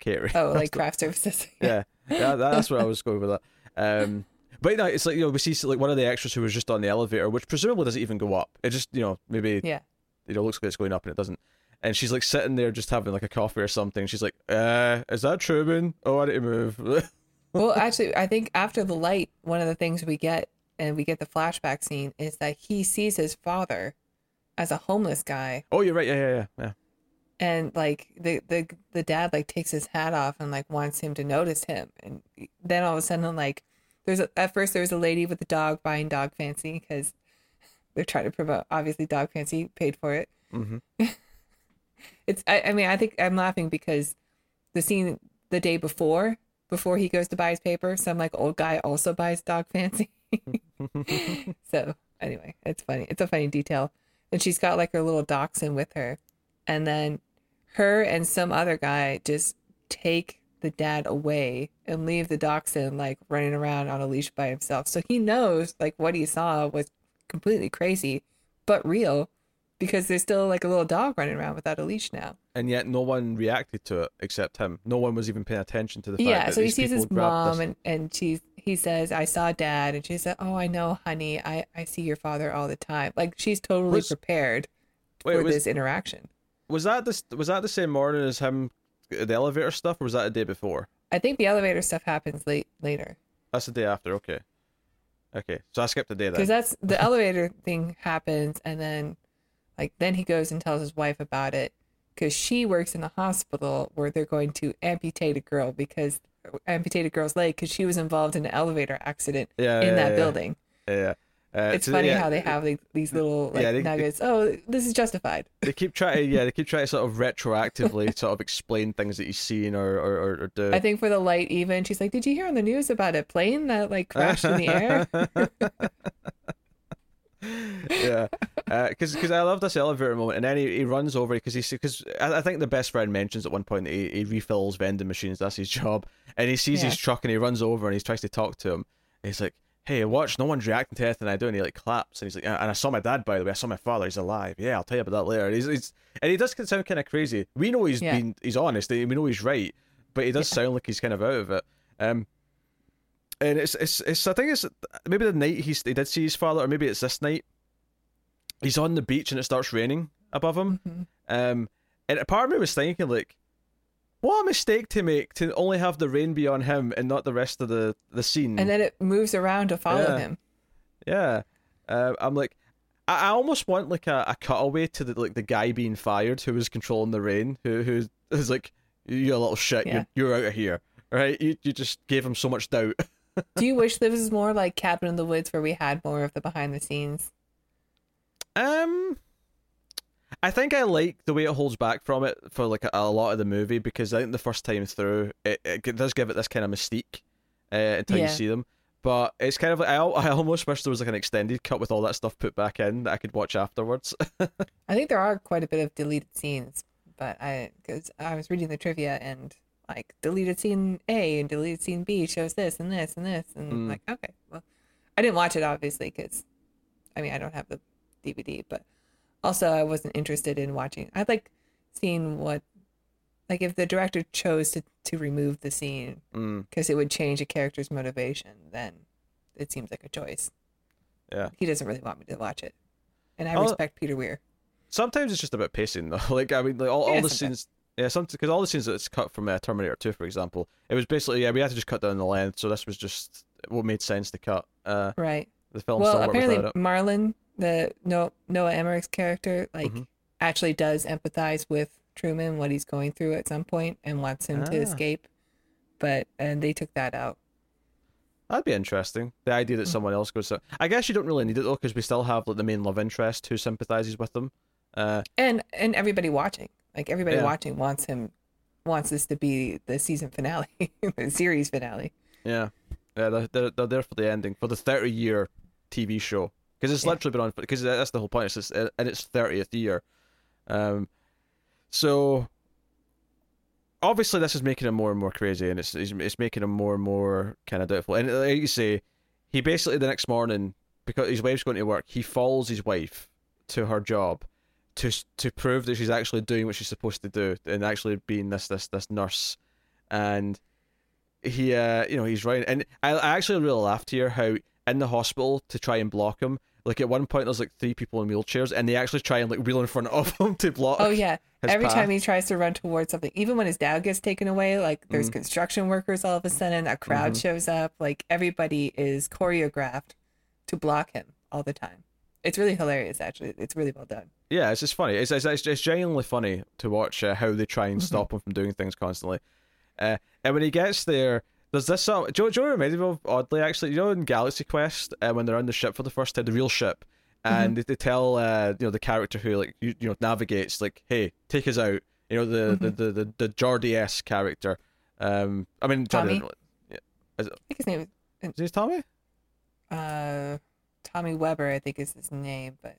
Catering. Oh, [laughs] like craft services. yeah, [laughs] yeah, that's where I was going with that. Um, but no, it's like you know we see like one of the extras who was just on the elevator, which presumably doesn't even go up. It just you know maybe yeah. you know looks like it's going up and it doesn't. And she's like sitting there just having like a coffee or something. She's like, "Uh, is that Truman? Oh, I need to move." [laughs] Well, actually, I think after the light, one of the things we get and we get the flashback scene is that he sees his father as a homeless guy, oh, you're right. Yeah, yeah, yeah, yeah. And like the the the dad like takes his hat off and like wants him to notice him, and then all of a sudden like there's a, at first there was a lady with a dog buying dog fancy because they're trying to promote obviously dog fancy paid for it. Mm-hmm. [laughs] It's I, I mean I think I'm laughing because the scene the day before before he goes to buy his paper, some like old guy also buys dog fancy. [laughs] so anyway, it's funny. It's a funny detail. And she's got like her little dachshund with her, and then her and some other guy just take the dad away and leave the dachshund like running around on a leash by himself. So he knows like what he saw was completely crazy, but real because there's still like a little dog running around without a leash now. And yet no one reacted to it except him. No one was even paying attention to the fact yeah, that so he sees his mom this- and and she's he says, "I saw dad," and she said, "Oh, I know, honey. I I see your father all the time." Like she's totally Was- prepared Wait, for was, this interaction. Was that this was that the same morning as him the elevator stuff or was that the day before? I think the elevator stuff happens late later That's the day after, okay. Okay. So I skipped a day then. because that's the elevator thing happens, and then like then he goes and tells his wife about it because she works in a hospital where they're going to amputate a girl because amputate a girl's leg because she was involved in an elevator accident Yeah, in yeah, that yeah. building. Yeah. Uh, It's so, funny yeah, how they have like, these little like Yeah, they- nuggets. oh, this is justified. [laughs] they keep trying to yeah they keep trying to sort of retroactively [laughs] sort of explain things that he's seen or or, or, or do. I think for the light, even she's like, "Did you hear on the news about a plane that like crashed in the [laughs] air?" yeah, because because I love this elevator moment, and then he, he runs over because he's because I, I think the best friend mentions at one point that he, he refills vending machines. That's his job, and he sees Yeah. his truck and he runs over and he tries to talk to him. He's like, "Hey, watch, no one's reacting to anything I do," and he like claps, and he's like, "And I saw my dad, by the way. I saw my father. He's alive. Yeah, I'll tell you about that later." He's, he's and he does sound kind of crazy. We know he's Yeah. been he's honest. We know he's right, but he does sound like he's kind of out of it. Um, and it's it's it's I think it's maybe the night he's he did see his father, or maybe it's this night. He's on the beach and it starts raining above him. Mhm. Um, and a part of me was thinking like, what a mistake to make to only have the rain be on him and not the rest of the the scene. And then it moves around to follow Yeah. him. Yeah, uh, I'm like, I, I almost want like a, a cutaway to the like the guy being fired who was controlling the rain, who who is like, you a little shit, Yeah. you're, you're out of here, right? You you just gave him so much doubt. [laughs] Do you wish this was more like Cabin in the Woods where we had more of the behind the scenes? Um, I think I like the way it holds back from it for like a, a lot of the movie because I think the first time through it, it does give it this kind of mystique uh, until you see them. But it's kind of like I, I almost wish there was like an extended cut with all that stuff put back in that I could watch afterwards. [laughs] I think there are quite a bit of deleted scenes, but I because I was reading the trivia and like deleted scene A and deleted scene B shows this and this and this and Mm. like okay, well, I didn't watch it obviously because I mean I don't have the DVD, but also I wasn't interested in watching. I'd like seeing what like if the director chose to to remove the scene mm, because it would change a character's motivation, then it seems like a choice. yeah. He doesn't really want me to watch it, and I Oh. respect Peter Weir. Sometimes it's just about pacing though. [laughs] Like I mean, like all, all the sometimes. scenes. Yeah, sometimes because all the scenes that's cut from uh, Terminator 2, for example, it was basically yeah we had to just cut down the length, so this was just what made sense to cut. Uh, Right. the film well, apparently. Marlon, the no Noah Emmerich's character, like Mhm. actually does empathize with Truman what he's going through at some point and wants him to Ah. escape, but and they took that out. That'd be interesting. The idea that someone else goes. To... I guess you don't really need it though, because we still have like the main love interest who sympathizes with them. Uh, And and everybody watching, like everybody Yeah. watching, wants him wants this to be the season finale, [laughs] the series finale. yeah, yeah, they're, they're, they're there for the ending for the thirty year TV show because it's Yeah. literally been on because that's the whole point. It's just, in its thirtieth year. Um, so obviously this is making him more and more crazy, and it's it's, it's making him more and more kind of doubtful. And like you say, he basically the next morning because his wife's going to work, he follows his wife to her job to to prove that she's actually doing what she's supposed to do and actually being this this this nurse, and he uh you know he's right and I, I actually really laughed here how in the hospital to try and block him like at one point there's like three people in wheelchairs and they actually try and like wheel in front of [laughs] him to block Oh yeah. Every path. time he tries to run towards something, even when his dad gets taken away, like there's Mm. construction workers all of a sudden, a crowd Mm-hmm. shows up, like everybody is choreographed to block him all the time. It's really hilarious, actually. It's really well done. Yeah, it's just funny. It's it's, it's, it's genuinely funny to watch uh, how they try and stop him from doing things constantly. Uh, and when he gets there, there's this song. Joe Joe reminded me of oddly actually. You know, in Galaxy Quest, uh, when they're on the ship for the first time, the real ship, and they, they tell uh, you know the character who like you, you know navigates like, hey, take us out. You know the the the the, the Geordi S character. Um, I mean, Tommy? yeah, I think his name is his Tommy? uh, Tommy Webber, I think is his name, but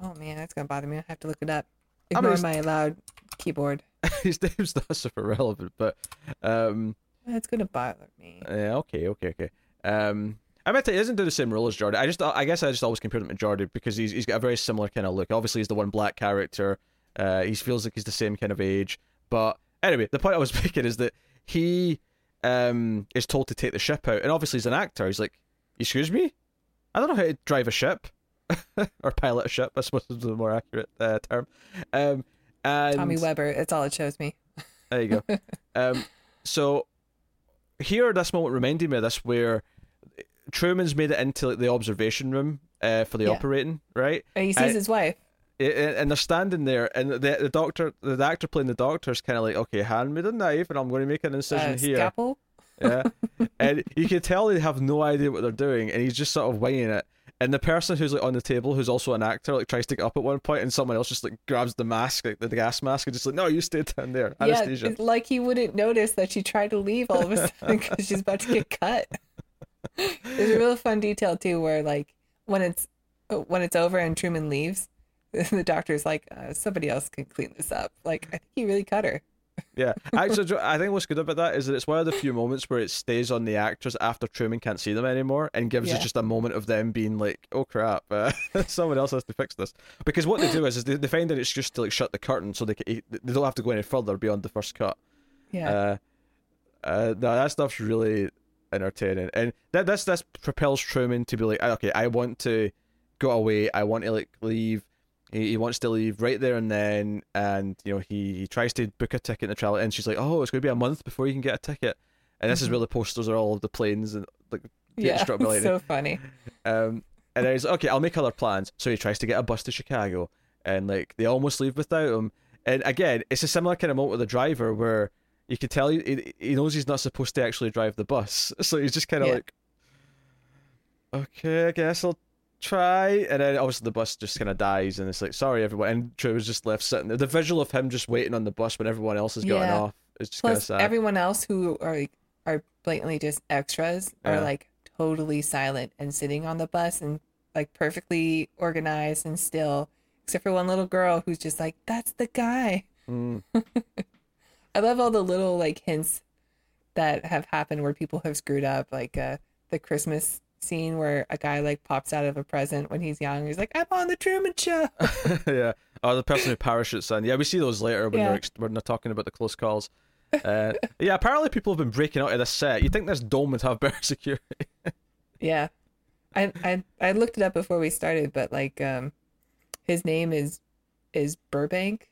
oh man, that's gonna bother me. I have to look it up. I mean, Ignore my loud keyboard. [laughs] his name's not super relevant, but um. That's gonna bother me. Yeah, okay, okay, okay. Um, I meant to, he doesn't do the same role as Geordi. I just, I guess, I just always compared him to Geordi because he's he's got a very similar kind of look. Obviously, he's the one black character. Uh, he feels like he's the same kind of age. But anyway, the point I was [laughs] making is that he um is told to take the ship out, and obviously he's an actor. He's like, "Excuse me, I don't know how to drive a ship [laughs] or pilot a ship. I suppose is the more accurate uh, term." Um, and Tommy Webber. It's all it shows me. there you go. [laughs] um, so here, this moment reminded me of this where Truman's made it into like, the observation room uh, for the Yeah. operating, right? And he sees I- his wife. And they're standing there, and the the doctor, the actor playing the doctor, is kind of like, "Okay, hand me the knife, and I'm going to make an incision Uh, here." scalpel. Yeah, [laughs] and you can tell they have no idea what they're doing, and he's just sort of weighing it. And the person who's like on the table, who's also an actor, like tries to get up at one point, and someone else just like grabs the mask, like the, the gas mask, and just like, "No, you stay down there." Yeah, Anesthesia. it's like he wouldn't notice that she tried to leave all of a [laughs] sudden because she's about to get cut. There's a real fun detail too, where like when it's when it's over and Truman leaves, [laughs] the doctor's like, uh, "Somebody else can clean this up." Like I think he really cut her. Yeah, actually, I think what's good about that is that it's one of the few moments where it stays on the actors after Truman can't see them anymore, and gives Yeah. us just a moment of them being like, "Oh crap, uh, [laughs] someone else has to fix this." Because what they do is, is they, they find that it's just to like shut the curtain, so they they don't have to go any further beyond the first cut. Yeah. Uh, uh, no, that stuff's really entertaining, and that this this propels Truman to be like, okay, I want to go away. I want to like leave. He, he wants to leave right there and then, and you know he, he tries to book a ticket to travel, and she's like, oh, it's going to be a month before you can get a ticket, and this is Mhm. where the posters are all of the planes and like yeah. struck by [laughs] so funny. Um, and then he's like, okay, I'll make other plans. So he tries to get a bus to Chicago, and like they almost leave without him. And again, it's a similar kind of moment with the driver where you can tell he, he, he knows he's not supposed to actually drive the bus, [laughs] so he's just kind of Yeah. like, okay, I guess I'll try. And then obviously the bus just kind of dies, and it's like, sorry everyone. And Trevor's just left sitting there. The visual of him just waiting on the bus when everyone else has gotten Yeah. off is just Plus, sad. everyone else who are are blatantly just extras Yeah. are like totally silent and sitting on the bus and like perfectly organized and still, except for one little girl who's just like, "That's the guy." Mm. [laughs] I love all the little like hints that have happened where people have screwed up, like uh, the Christmas scene where a guy like pops out of a present when he's young. He's like, "I'm on the Truman Show." [laughs] yeah. Oh, the person who parachutes in. Yeah, we see those later when Yeah. they're when they're talking about the close calls. [laughs] Uh, yeah, apparently people have been breaking out of this set. You think this dome would have [laughs] better security? Yeah. I I I looked it up before we started, but like um his name is is Burbank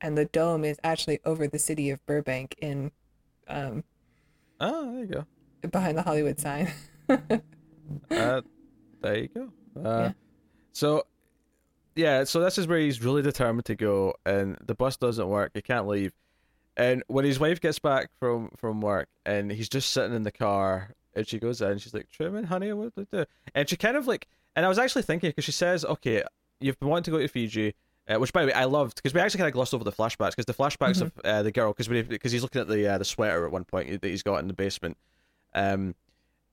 and the dome is actually over the city of Burbank in um Oh, there you go. behind the Hollywood sign. Uh, there you go. Uh, Yeah. So, yeah, so this is where he's really determined to go, and the bus doesn't work. He can't leave. And when his wife gets back from from work, and he's just sitting in the car, and she goes in, she's like, "Truman, honey, what do do?" And she kind of like, and I was actually thinking because she says, "Okay, you've been wanting to go to Fiji." Uh, which, by the way, I loved because we actually kind of glossed over the flashbacks because the flashbacks of uh, the girl because because he's looking at the uh, the sweater at one point that he's got in the basement, um,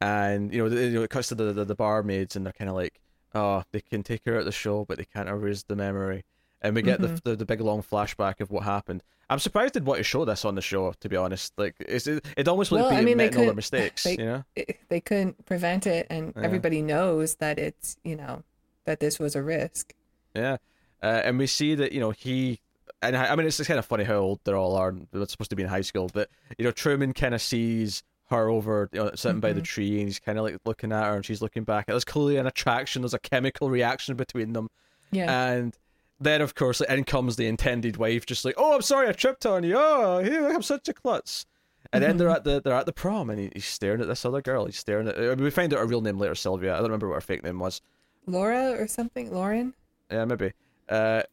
and you know, the, you know it cuts to the, the the barmaids and they're kind of like, oh, they can take her out of the show, but they can't erase the memory, and we get the, the the big long flashback of what happened. I'm surprised they'd want to show this on the show, to be honest. Like, it's, it, it almost would Well, be I mean, admitting all their mistakes, they- you know? It- they couldn't prevent it and Yeah. everybody knows that it's, you know, that this was a risk. Yeah, uh, and we see that you know he, and I, I mean it's kind of funny how old they all are. They're supposed to be in high school, but you know Truman kind of sees her over, you know, sitting by the Mhm. tree, and he's kind of like looking at her, and she's looking back. There's clearly an attraction. There's a chemical reaction between them, Yeah. and then of course in comes the intended wife, just like, oh, I'm sorry, I tripped on you. Oh, I'm such a klutz. And then they're at the they're at the prom, and he, he's staring at this other girl. He's staring at. I mean, we find out her real name later, Sylvia. I don't remember what her fake name was. Laura or something? Lauren? Yeah, maybe. Uh,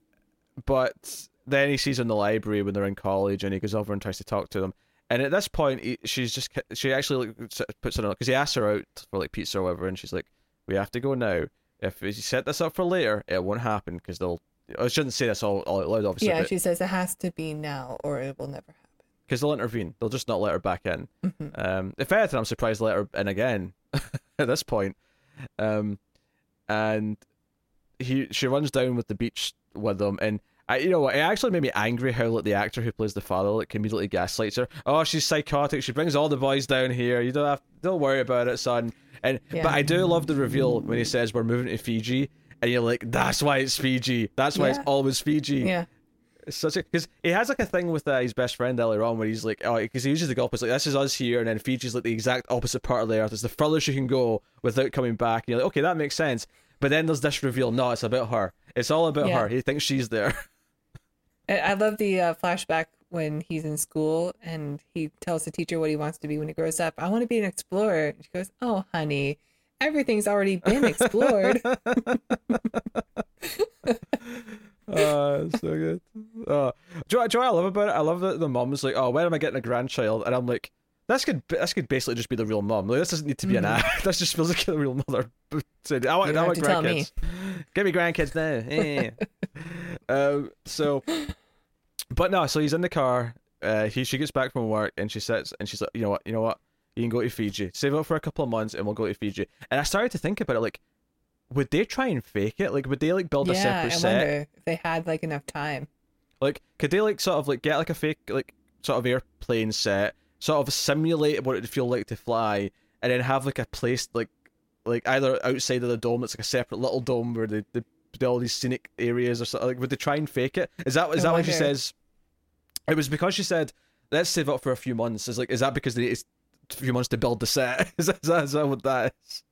but then he sees her in the library when they're in college, and he goes over and tries to talk to them. And at this point, he, she's just she actually like, puts it on because he asks her out for like pizza or whatever, and she's like, "We have to go now. If you set this up for later, it won't happen because they'll." I shouldn't say this all, all out loud, obviously, yeah, but she says it has to be now or it will never happen. because they'll intervene. They'll just not let her back in. Mhm. Um, if anything, I'm surprised they let her in again [laughs] at this point. Um, and he she runs down with the beach with them, and I, you know, what, it actually made me angry how like the actor who plays the father like immediately gaslights her. Oh, she's psychotic. She brings all the boys down here. You don't have, don't worry about it, son. And Yeah. but I do love the reveal when he says we're moving to Fiji. And you're like, that's why it's Fiji. That's why Yeah. it's always Fiji. Yeah. It's such because he has like a thing with uh, his best friend earlier on where he's like, oh, because he uses the golf. It's like this is us here, and then Fiji's like the exact opposite part of the earth. It's the furthest you can go without coming back. And you're like, okay, that makes sense. But then there's this reveal. No, it's about her. It's all about Yeah. her. He thinks she's there. [laughs] I love the uh, flashback when he's in school and he tells the teacher what he wants to be when he grows up. I want to be an explorer. And she goes, "Oh, honey, everything's already been explored." [laughs] Oh, it's so good. Oh. Do, you, do you know what I love about it? I love that the mom's like, oh, when am I getting a grandchild? And I'm like, this could this could basically just be the real mom. Like, this doesn't need to be an act. [laughs] This just feels like the real mother. [laughs] Said, I want, Mm-hmm. I want me. grandkids. Give me grandkids now. Eh. um, so, but no, so he's in the car. Uh, he she gets back from work and she sits and she's like, you know what, you know what, you can go to Fiji. Save up for a couple of months and we'll go to Fiji. And I started to think about it, like, would they try and fake it? Like, would they like build a yeah, separate I set? wonder if they had like enough time. Like, could they like sort of like get like a fake like sort of airplane set, sort of simulate what it'd feel like to fly, and then have like a place like like either outside of the dome that's like a separate little dome where they, they do all these scenic areas or something. Like, would they try and fake it? Is that is I that what she says? It was because she said, "Let's save up for a few months." Is like, is that because they need a few months to build the set? [laughs] is, that, is, that, is that what that is?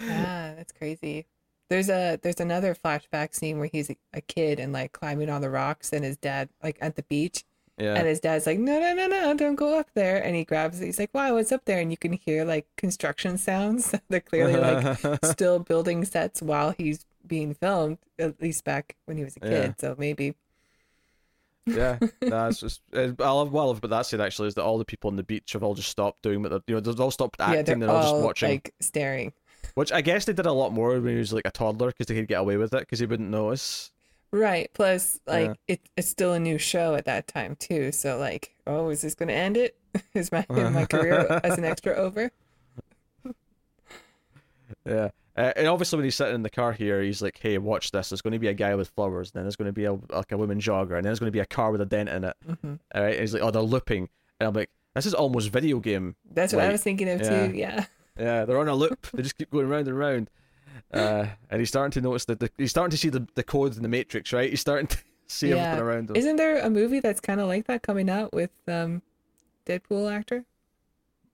Ah, that's crazy. There's a there's another flashback scene where he's a, a kid and like climbing on the rocks and his dad like at the beach Yeah. and his dad's like no no no no don't go up there and he grabs it he's like wow what's up there and you can hear like construction sounds [laughs] they're clearly like [laughs] still building sets while he's being filmed at least back when he was a kid Yeah. so maybe yeah, [laughs] that's just. I love what I love about that scene actually is that all the people on the beach have all just stopped doing what they're, you know, they've all stopped yeah acting. they're they're all just all watching. like staring Which I guess they did a lot more when he was like a toddler because they could get away with it because he wouldn't notice. right plus like Yeah. it, it's still a new show at that time too so like oh is this going to end it [laughs] is my [laughs] my career as an extra over Yeah. Uh, and obviously, when he's sitting in the car here, he's like, "Hey, watch this. There's going to be a guy with flowers, and then there's going to be a like a woman jogger, and then there's going to be a car with a dent in it." Mhm. All right. And he's like, "Oh, they're looping," and I'm like, "This is almost video game." that's what i was thinking of yeah. too yeah Yeah, they're on a loop. they just keep going round and round. Uh, and he's starting to notice that the, he's starting to see the the codes in the Matrix, right? He's starting to [laughs] see Yeah. everything around him. Isn't there a movie that's kind of like that coming out with um, Deadpool actor?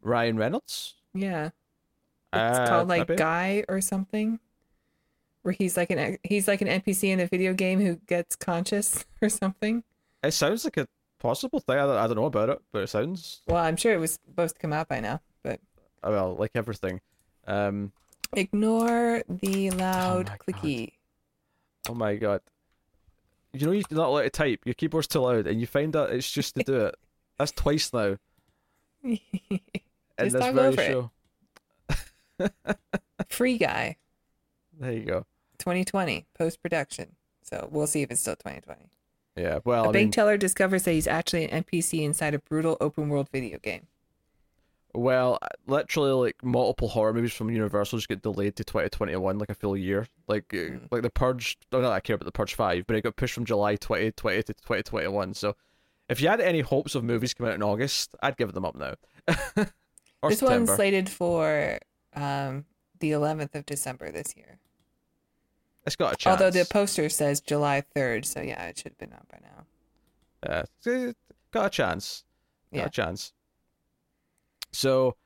Ryan Reynolds. Yeah, it's Uh, called like? Guy or something, where he's like an he's like an NPC in a video game who gets conscious [laughs] or something. It sounds like a possible thing. I don't, I don't know about it, but it sounds Well, I'm sure it was supposed to come out by now, but uh, well like everything. Um, ignore the loud my God. clicky. oh my god, you know you're not allowed to type. Your keyboard's too loud, and you find that it's just to do it. That's twice now [laughs] in this very over it. Show. Free Guy, There you go. 2020 post production. So we'll see if it's still 2020. Yeah. Well, a I bank mean, teller discovers that he's actually an NPC inside a brutal open world video game. Well, literally, like multiple horror movies from Universal just get delayed to 2021, like a full year. Like, uh, like the Purge. Oh, not that I care about the Purge Five, but it got pushed from July 2020 to 2021. So, if you had any hopes of movies coming out in August, I'd give them up now. [laughs] or this September. one's slated for um, the 11th of December this year. It's got a chance. Although the poster says July 3rd, so yeah, it should have been out by now. Yeah, got a chance. Got Yeah. a chance. So,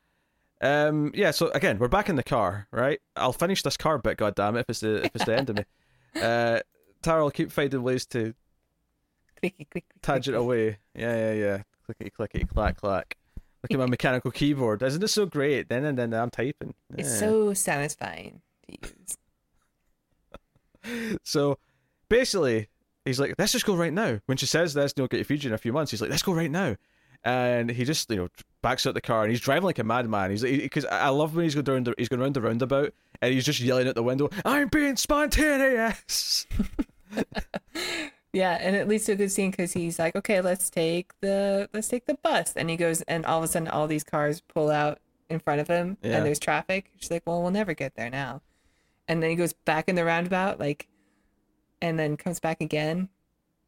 um, yeah. So again, we're back in the car, right? I'll finish this car bit. God damn it! If it's the if it's the end of me, [laughs] uh, Tara will keep finding ways to Clicky, click, click, tangent click. away. Yeah, yeah, yeah. Clickety clickety clack clack. Look at my mechanical keyboard. Isn't this so great? Then and then I'm typing. It's Yeah. so satisfying to use. [laughs] So basically, he's like, let's just go right now. When she says let's you know, get your Fiji in a few months, he's like, let's go right now. And he just you know backs out the car and he's driving like a madman. He's because I love when he's going down the, he's going around the roundabout and he's just yelling out the window, "I'm being spontaneous." [laughs] [laughs] Yeah, and it leads to a good scene because he's like, "Okay, let's take the let's take the bus," and he goes, and all of a sudden, all these cars pull out in front of him, Yeah. and there's traffic. She's like, "Well, we'll never get there now," and then he goes back in the roundabout, like, and then comes back again,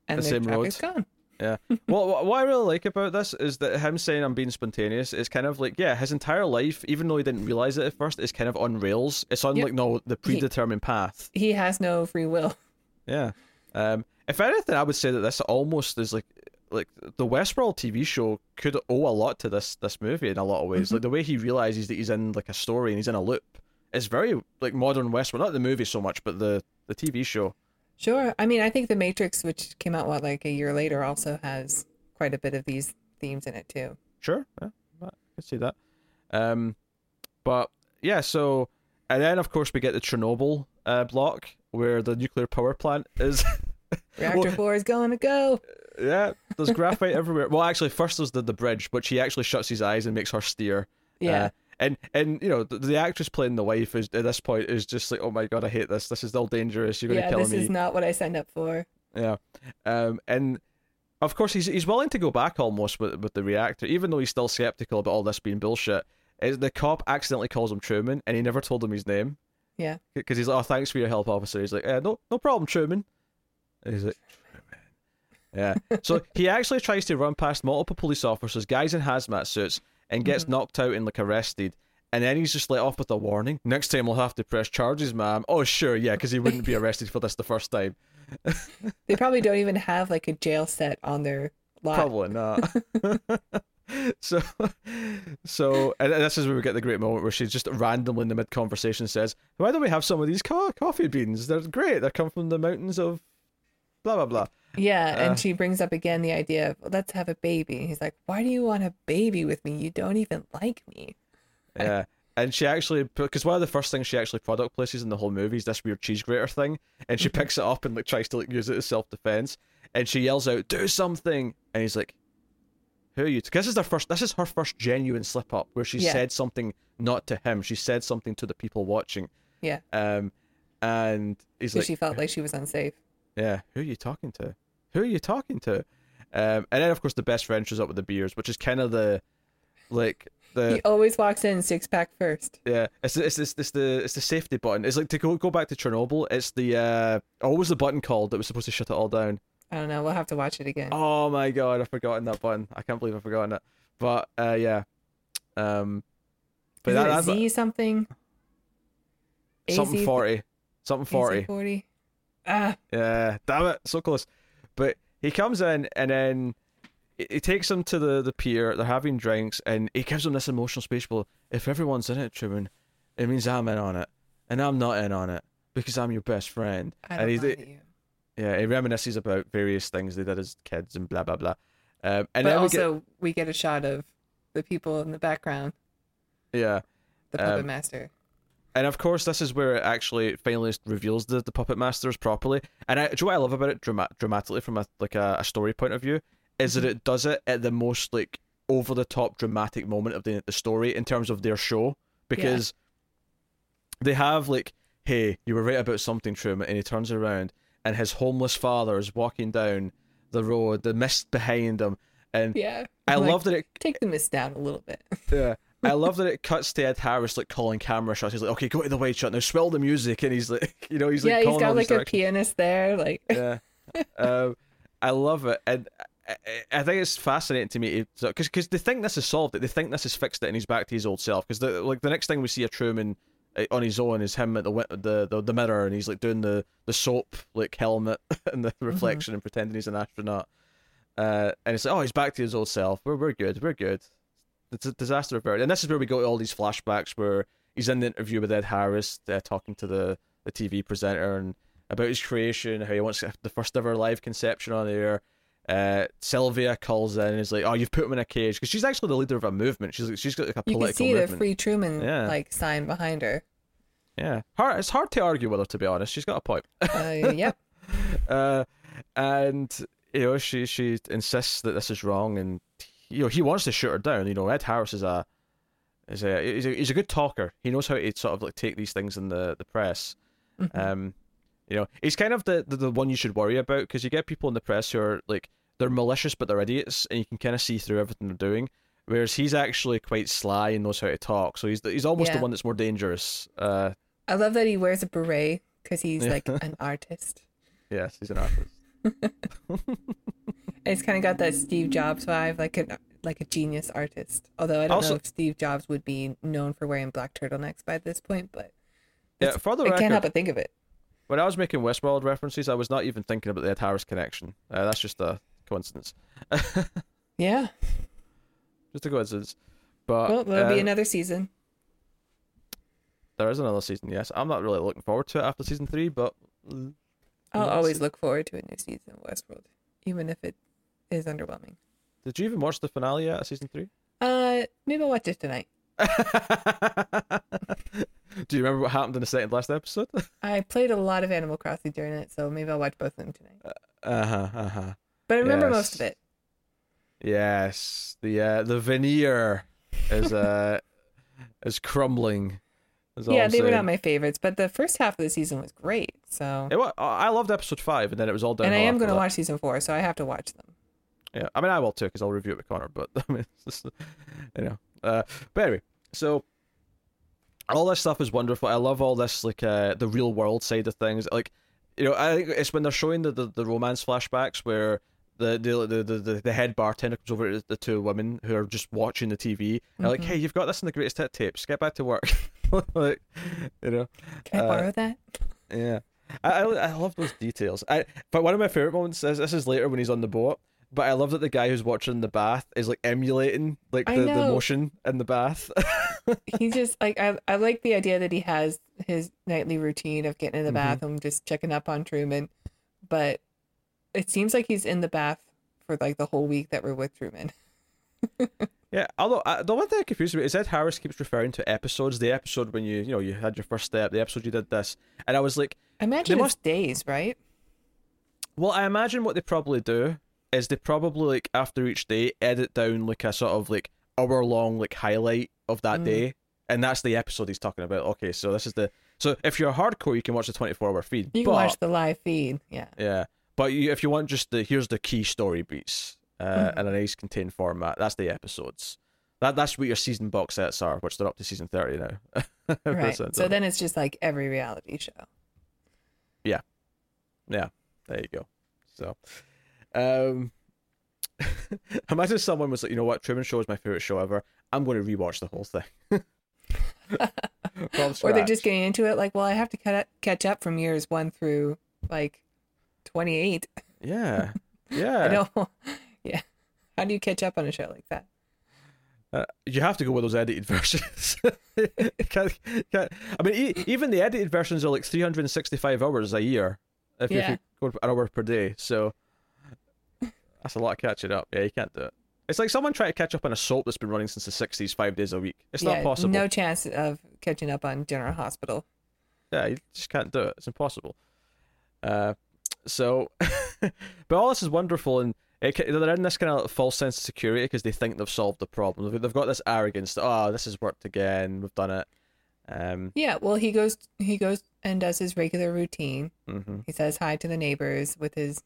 and The the, same traffic's road. gone. Yeah. [laughs] Well, what, what I really like about this is that him saying I'm being spontaneous is kind of like, yeah, his entire life, even though he didn't realize it at first, is kind of on rails. It's on Yep. like no the predetermined path. He has no free will. Yeah. Um. If anything, I would say that this almost is like like the Westworld TV show could owe a lot to this this movie in a lot of ways. Like the way he realizes that he's in like a story and he's in a loop is very like modern Westworld. Not the movie so much, but the the TV show. Sure. I mean, I think The Matrix, which came out what like a year later, also has quite a bit of these themes in it too. Sure, yeah, I can see that. Um, but yeah, so and then of course we get the Chernobyl uh, block where the nuclear power plant is. [laughs] Reactor Well- four is going to go. yeah, there's [laughs] graphite everywhere. Well, actually, first there's the, the bridge, but she actually shuts his eyes and makes her steer. Yeah. Uh, and and you know the, the actress playing the wife is at this point is just like, oh my god, I hate this. This is all dangerous. You're gonna yeah, kill this me. This is not what I signed up for. Yeah. Um, and of course, he's he's willing to go back almost with with the reactor, even though he's still skeptical about all this being bullshit. Is the cop accidentally calls him Truman, and he never told him his name Yeah. because he's like, "Oh, thanks for your help, officer." He's like, eh, "No, no problem, Truman." He's like, Yeah. So he actually tries to run past multiple police officers, guys in hazmat suits, and gets mm-hmm. knocked out and like arrested. And then he's just let off with a warning. Next time we'll have to press charges, ma'am. Oh, sure, yeah, because he wouldn't be [laughs] arrested for this the first time. They probably don't even have like a jail set on their lot. Probably not. [laughs] so, so, and this is where we get the great moment where she just randomly in the mid conversation says, "Why don't we have some of these co- coffee beans? They're great. They come from the mountains of blah blah blah." Yeah, Uh. and she brings up again the idea of let's have a baby. He's like, "Why do you want a baby with me? You don't even like me." Yeah. And she actually, because one of the first things she actually product places in the whole movie is this weird cheese grater thing, and she picks it up and like tries to like use it as self defense, and she yells out, "Do something!" And he's like, "Who are you?" 'Cause this is their first. This is her first genuine slip up where she Yeah. said something not to him. She said something to the people watching. Yeah, Um, and he's like, she felt like she was unsafe. "Yeah, who are you talking to? Who are you talking to?" Um, and then of course the best friend shows up with the beers, which is kind of the, like the He always walks in six pack first. yeah, it's it's it's, it's the it's the safety button. It's like to go go back to Chernobyl. It's the uh, oh, what was the button called that was supposed to shut it all down? I don't know. We'll have to watch it again. Oh my god, I've forgotten that button. I can't believe I've forgotten it. But uh, yeah, um, but Is that, it that's Z something? something forty, something forty. Forty. Ah, Yeah, damn it, so close. But he comes in and then he takes them to the, the pier. They're having drinks, and he gives them this emotional speech. Well, if everyone's in it, Truman, it means I'm in on it, and I'm not in on it because I'm your best friend. I and don't lie you. yeah, he reminisces about various things they did as kids and blah blah blah. Um, and But then also, we get... a shot of the people in the background, yeah, the puppet Um, master. And of course this is where it actually finally reveals the, the puppet masters properly. And I, do what I love about it drama- dramatically from a like a, a story point of view is that mm-hmm. it does it at the most like over the top dramatic moment of the the story in terms of their show because they have like hey you were right about something Truman and he turns around and his homeless father is walking down the road the mist behind him and Yeah. I Like, love that it Take the mist down a little bit. yeah. I love that it cuts to Ed Harris like calling camera shots. He's like, "Okay, go to the white shot now. Swell the music," and he's like, [laughs] you know, he's like, yeah, he's got like a pianist there. Like, Yeah, um, I love it, and I, I think it's fascinating to me because because they think this is solved. It. They think this has fixed it, and he's back to his old self. Because the like the next thing we see of Truman uh, on his own is him at the the the, the mirror, and he's like doing the the soap like helmet [laughs] and the reflection and pretending he's an astronaut. Uh, and it's like, oh, he's back to his old self. We're we're good. We're good. It's a disaster averted. And this is where we go to all these flashbacks where he's in the interview with Ed Harris, uh, talking to the, the TV presenter and about his creation, how he wants the first ever live conception on the air. Uh, Sylvia calls in and is like, "Oh, you've put him in a cage," because she's actually the leader of a movement. She's she's got like a you political can see the. Free Truman Yeah. like sign behind her. Yeah, hard, it's hard to argue with her to be honest. She's got a point. Uh, [laughs] yep. uh, and you know she she insists that this is wrong, and you know he wants to shoot her down. You know Ed Harris is a is a he's a, he's a good talker. He knows how to sort of like take these things in the the press. Mhm. Um, you know he's kind of the the, the one you should worry about because you get people in the press who are like they're malicious but they're idiots, and you can kind of see through everything they're doing. Whereas he's actually quite sly and knows how to talk, so he's he's almost Yeah. the one that's more dangerous. Uh, I love that he wears a beret because he's Yeah. [laughs] like an artist. yes, he's an artist. [laughs] He's kind of got that Steve Jobs vibe, like an like a genius artist. Although I don't Also- know if Steve Jobs would be known for wearing black turtlenecks by this point, but Yeah, for the I record, can't help but think of it. When I was making Westworld references, I was not even thinking about the Ed Harris connection. Uh, that's just a coincidence. [laughs] Yeah. just a coincidence. But Well, there'll uh, be another season. there is another season. Yes, I'm not really looking forward to it after season three, but mm, I'll always look forward to a new season of Westworld, even if it is underwhelming. did you even watch the finale yet of season three? Uh, maybe I'll watch it tonight. [laughs] Do you remember what happened in the second last episode? [laughs] I played a lot of Animal Crossing during it, so maybe I'll watch both of them tonight. Uh huh. Uh huh. But I remember yes. most of it. Yes, the uh, the veneer is uh [laughs] is crumbling. is yeah, I'm they were not my favorites, but the first half of the season was great. So, It wa- I loved episode five, and then it was all downhill. and I am going to watch season four, so I have to watch them. Yeah, I mean, I will too because I'll review it with Connor. But [laughs] I mean, just, you know. Uh, but anyway, so all this stuff is wonderful. I love all this, like uh, the real world side of things. Like, you know, I think it's when they're showing the, the, the romance flashbacks where the the the the, the, head bartender comes over to the two women who are just watching the TV. And like, hey, you've got this in the greatest hit tapes. Get back to work. [laughs] like, you know, Can I Uh, borrow that? yeah. I, I I love those details. I but one of my favorite moments is this is later when he's on the boat. But I love that the guy who's watching the bath is like emulating like the, the motion in the bath. [laughs] he just like I, I like the idea that he has his nightly routine of getting in the Mhm. bathroom just checking up on truman but it seems like he's in the bath for like the whole week that we're with truman [laughs] Yeah, although uh, the one thing that confused me is Ed Harris keeps referring to episodes. The episode when you you know you had your first step, the episode you did this, and I was like, i imagine They it's days right well, I imagine what they probably do is they probably like after each day edit down like a sort of like hour long like highlight of that Mm. day, and that's the episode he's talking about. Okay, so this is the so if you're hardcore, you can watch the twenty four hour feed. you but, can watch the live feed yeah Yeah, but you, if you want just the here's the key story beats uh, Mhm. in a nice contained format, that's the episodes. That that's what your season box sets are, which they're up to season thirty now. [laughs] right so then it's just like every reality show Yeah. yeah, there you go. So, um, [laughs] imagine someone was like, you know what, Truman Show is my favorite show ever. I'm going to rewatch the whole thing. [laughs] Or they're just getting into it like well i have to cut catch up from years one through like 28 yeah, [laughs] yeah. i don't yeah how do you catch up on a show like that Uh, you have to go with those edited versions. can't, can't, I mean, e- even the edited versions are like 365 hours a year if Yeah. you go an hour per day. So that's a lot of catching up. Yeah, you can't do it. It's like someone trying to catch up on a soap that's been running since the 60s, five days a week. It's yeah, not possible. no chance of catching up on general hospital Yeah, you just can't do it. It's impossible. Uh, so, [laughs] but all this is wonderful, and it, they're in this kind of false sense of security because they think they've solved the problem. They've, they've got this arrogance that oh, this has worked again. We've done it. Um, Yeah, well, he goes he goes and does his regular routine. hmm He says hi to the neighbors with his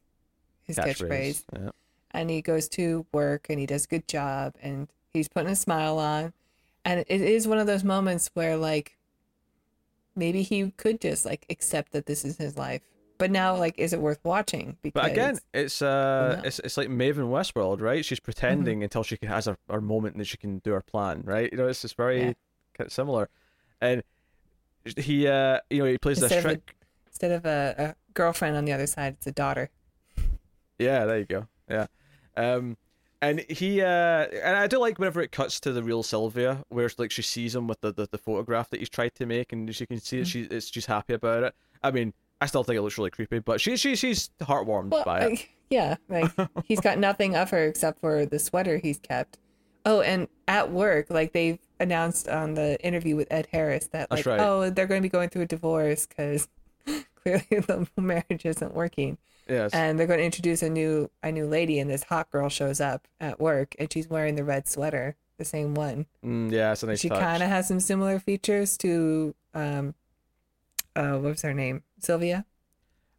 his catchphrase, Yeah. And he goes to work and he does a good job, and he's putting a smile on, and it is one of those moments where like maybe he could just like accept that this is his life, but now like is it worth watching? Because But again, it's uh, it's it's like Maeve in Westworld, right? She's pretending Mm-hmm. until she can, has her, her moment that she can do her plan, right? You know, it's just very Yeah. kind of similar, and he, uh, you know, he plays this Instead of a- instead of a, a girlfriend on the other side, it's a daughter. Yeah, there you go. Yeah. Um and he uh and I do like whenever it cuts to the real Sylvia, where like she sees him with the, the, the photograph that he's tried to make and she can see that she it's she's happy about it. I mean, I still think it looks really creepy, but she she she's heartwarmed Well, by it. like, yeah, like he's got nothing of her except for the sweater he's kept. Oh, and at work, like they've announced on the interview with Ed Harris that like, right. oh, they're going to be going through a divorce because [laughs] clearly [laughs] the marriage isn't working, Yes. and they're going to introduce a new a new lady, and this hot girl shows up at work, and she's wearing the red sweater, the same one. Mm, yeah, so nice she kind of has some similar features to um, uh, what was her name, Sylvia.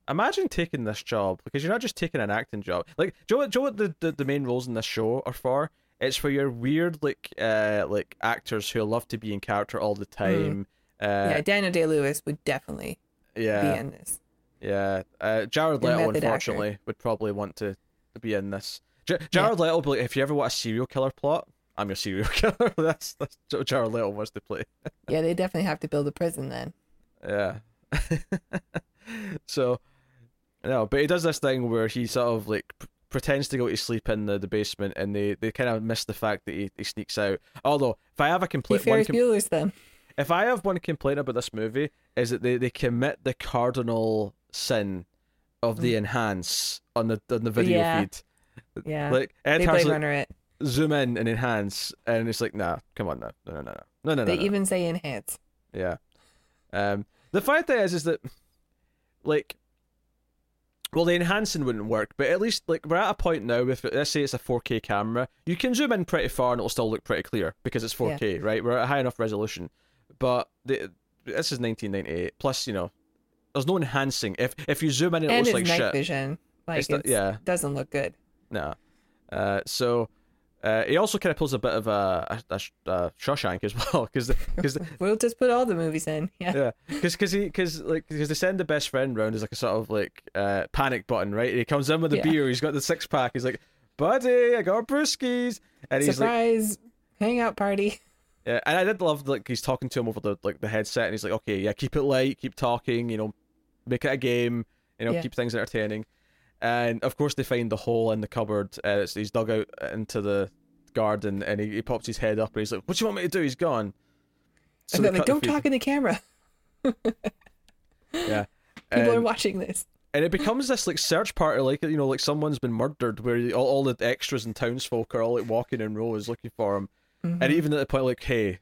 Imagine taking this job because you're not just taking an acting job. Like, do you know what, do you know what the, the, the main roles in this show are for? It's for your weird like uh like actors who love to be in character all the time. yeah, Uh, Daniel Day Lewis would definitely yeah, be in this. Yeah, uh, Jared Leto, unfortunately, would probably want to, be in this. J- Jared Leto, be like, if you ever want a serial killer plot, I'm your serial [laughs] killer. that's that's what Jared Leto wants to play. Yeah, they definitely have to build a prison then. Yeah. [laughs] so, no, but he does this thing where he sort of like p- pretends to go to sleep in the, the basement, and they, they kind of miss the fact that he, he sneaks out. Although, if I have a complaint, Ferris com- Bueller's them. if I have one complaint about this movie, is that they, they commit the cardinal sin of the enhance on the on the video Mm. Yeah. feed. Yeah. Like Ed they Blade like, it. zoom in and enhance, and it's like, nah, come on, no, no, no, no, no, no, no, They no. even say enhance. Yeah. Um, the fact that is, is that, like, well, the enhancing wouldn't work, but at least, like, we're at a point now with, let's say it's a 4K camera, you can zoom in pretty far and it'll still look pretty clear because it's 4K, right? We're at a high enough resolution. But the, this is 1998. Plus, you know, there's no enhancing. If if you zoom in, it and looks like night shit. vision. Like It's it's, the- yeah. doesn't look good. No. Uh, so Uh, he also kind of pulls a bit of a, a, a, a Shawshank as [laughs] well, because because We'll just put all the movies in. Yeah. yeah, because because he because like because they send the best friend round as like a sort of like uh, panic button, right? He comes in with the Yeah. beer, he's got the six pack, he's like, "Buddy, I got brewskis," and he's like, Surprise hangout party. Yeah, and I did love like he's talking to him over the like the headset, and he's like, "Okay, yeah, keep it light, keep talking, you know, make it a game, you know, Yeah. keep things entertaining." And of course, they find the hole in the cupboard. Uh, it's, he's dug out into the garden, and he, he pops his head up, and he's like, "What do you want me to do?" He's gone. So and they they're like, don't feed- talk in the camera. [laughs] Yeah, [laughs] People are watching this. and it becomes this like search party, like you know, like someone's been murdered, where all, all the extras and townsfolk are all like walking in rows looking for him. Mm-hmm. And even at the point, like, hey,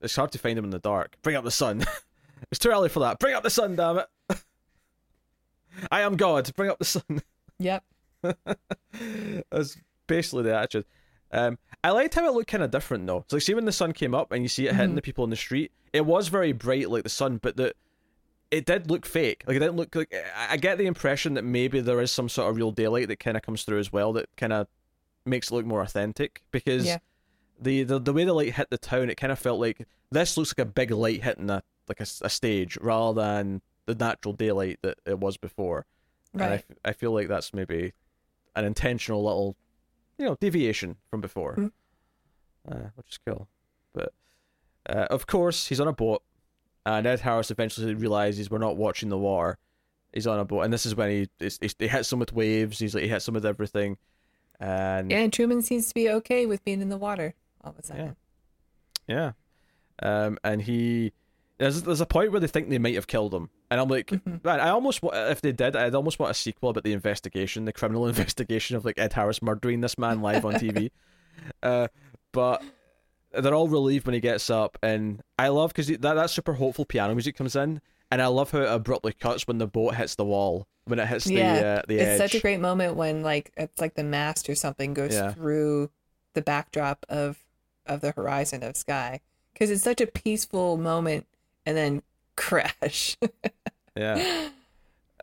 it's hard to find him in the dark. Bring up the sun. [laughs] it's too early for that. Bring up the sun, damn it. I am God. Bring up the sun. Yep. [laughs] That's basically the attitude. Um, I liked how it looked kind of different though. So like, see when the sun came up and you see it hitting the people in the street, it was very bright like the sun, but the it did look fake. Like it didn't look like. I get the impression that maybe there is some sort of real daylight that kind of comes through as well that kind of makes it look more authentic because Yeah. the, the the way the light hit the town, it kind of felt like this looks like a big light hitting a like a stage rather than the natural daylight that it was before. And I, Right. f- I feel like that's maybe an intentional little, you know, deviation from before, Mhm. uh, which is cool. But uh, of course, he's on a boat, and Ed Harris eventually realizes we're not watching the water. He's on a boat, and this is when he it's, it's, he hits them with waves. He's like he hits them with everything, and And Truman seems to be okay with being in the water all of a sudden. Yeah. Um, and he there's there's a point where they think they might have killed him, and I'm like, man, I almost if they did, I'd almost want a sequel about the investigation, the criminal [laughs] investigation of like Ed Harris murdering this man live on TV. [laughs] uh, but they're all relieved when he gets up, and I love because that that super hopeful piano music comes in, and I love how it abruptly cuts when the boat hits the wall when it hits Yeah, the uh, the it's edge. such a great moment when like it's like the mast or something goes Yeah. through the backdrop of of the horizon of sky because it's such a peaceful moment and then crash. Yeah.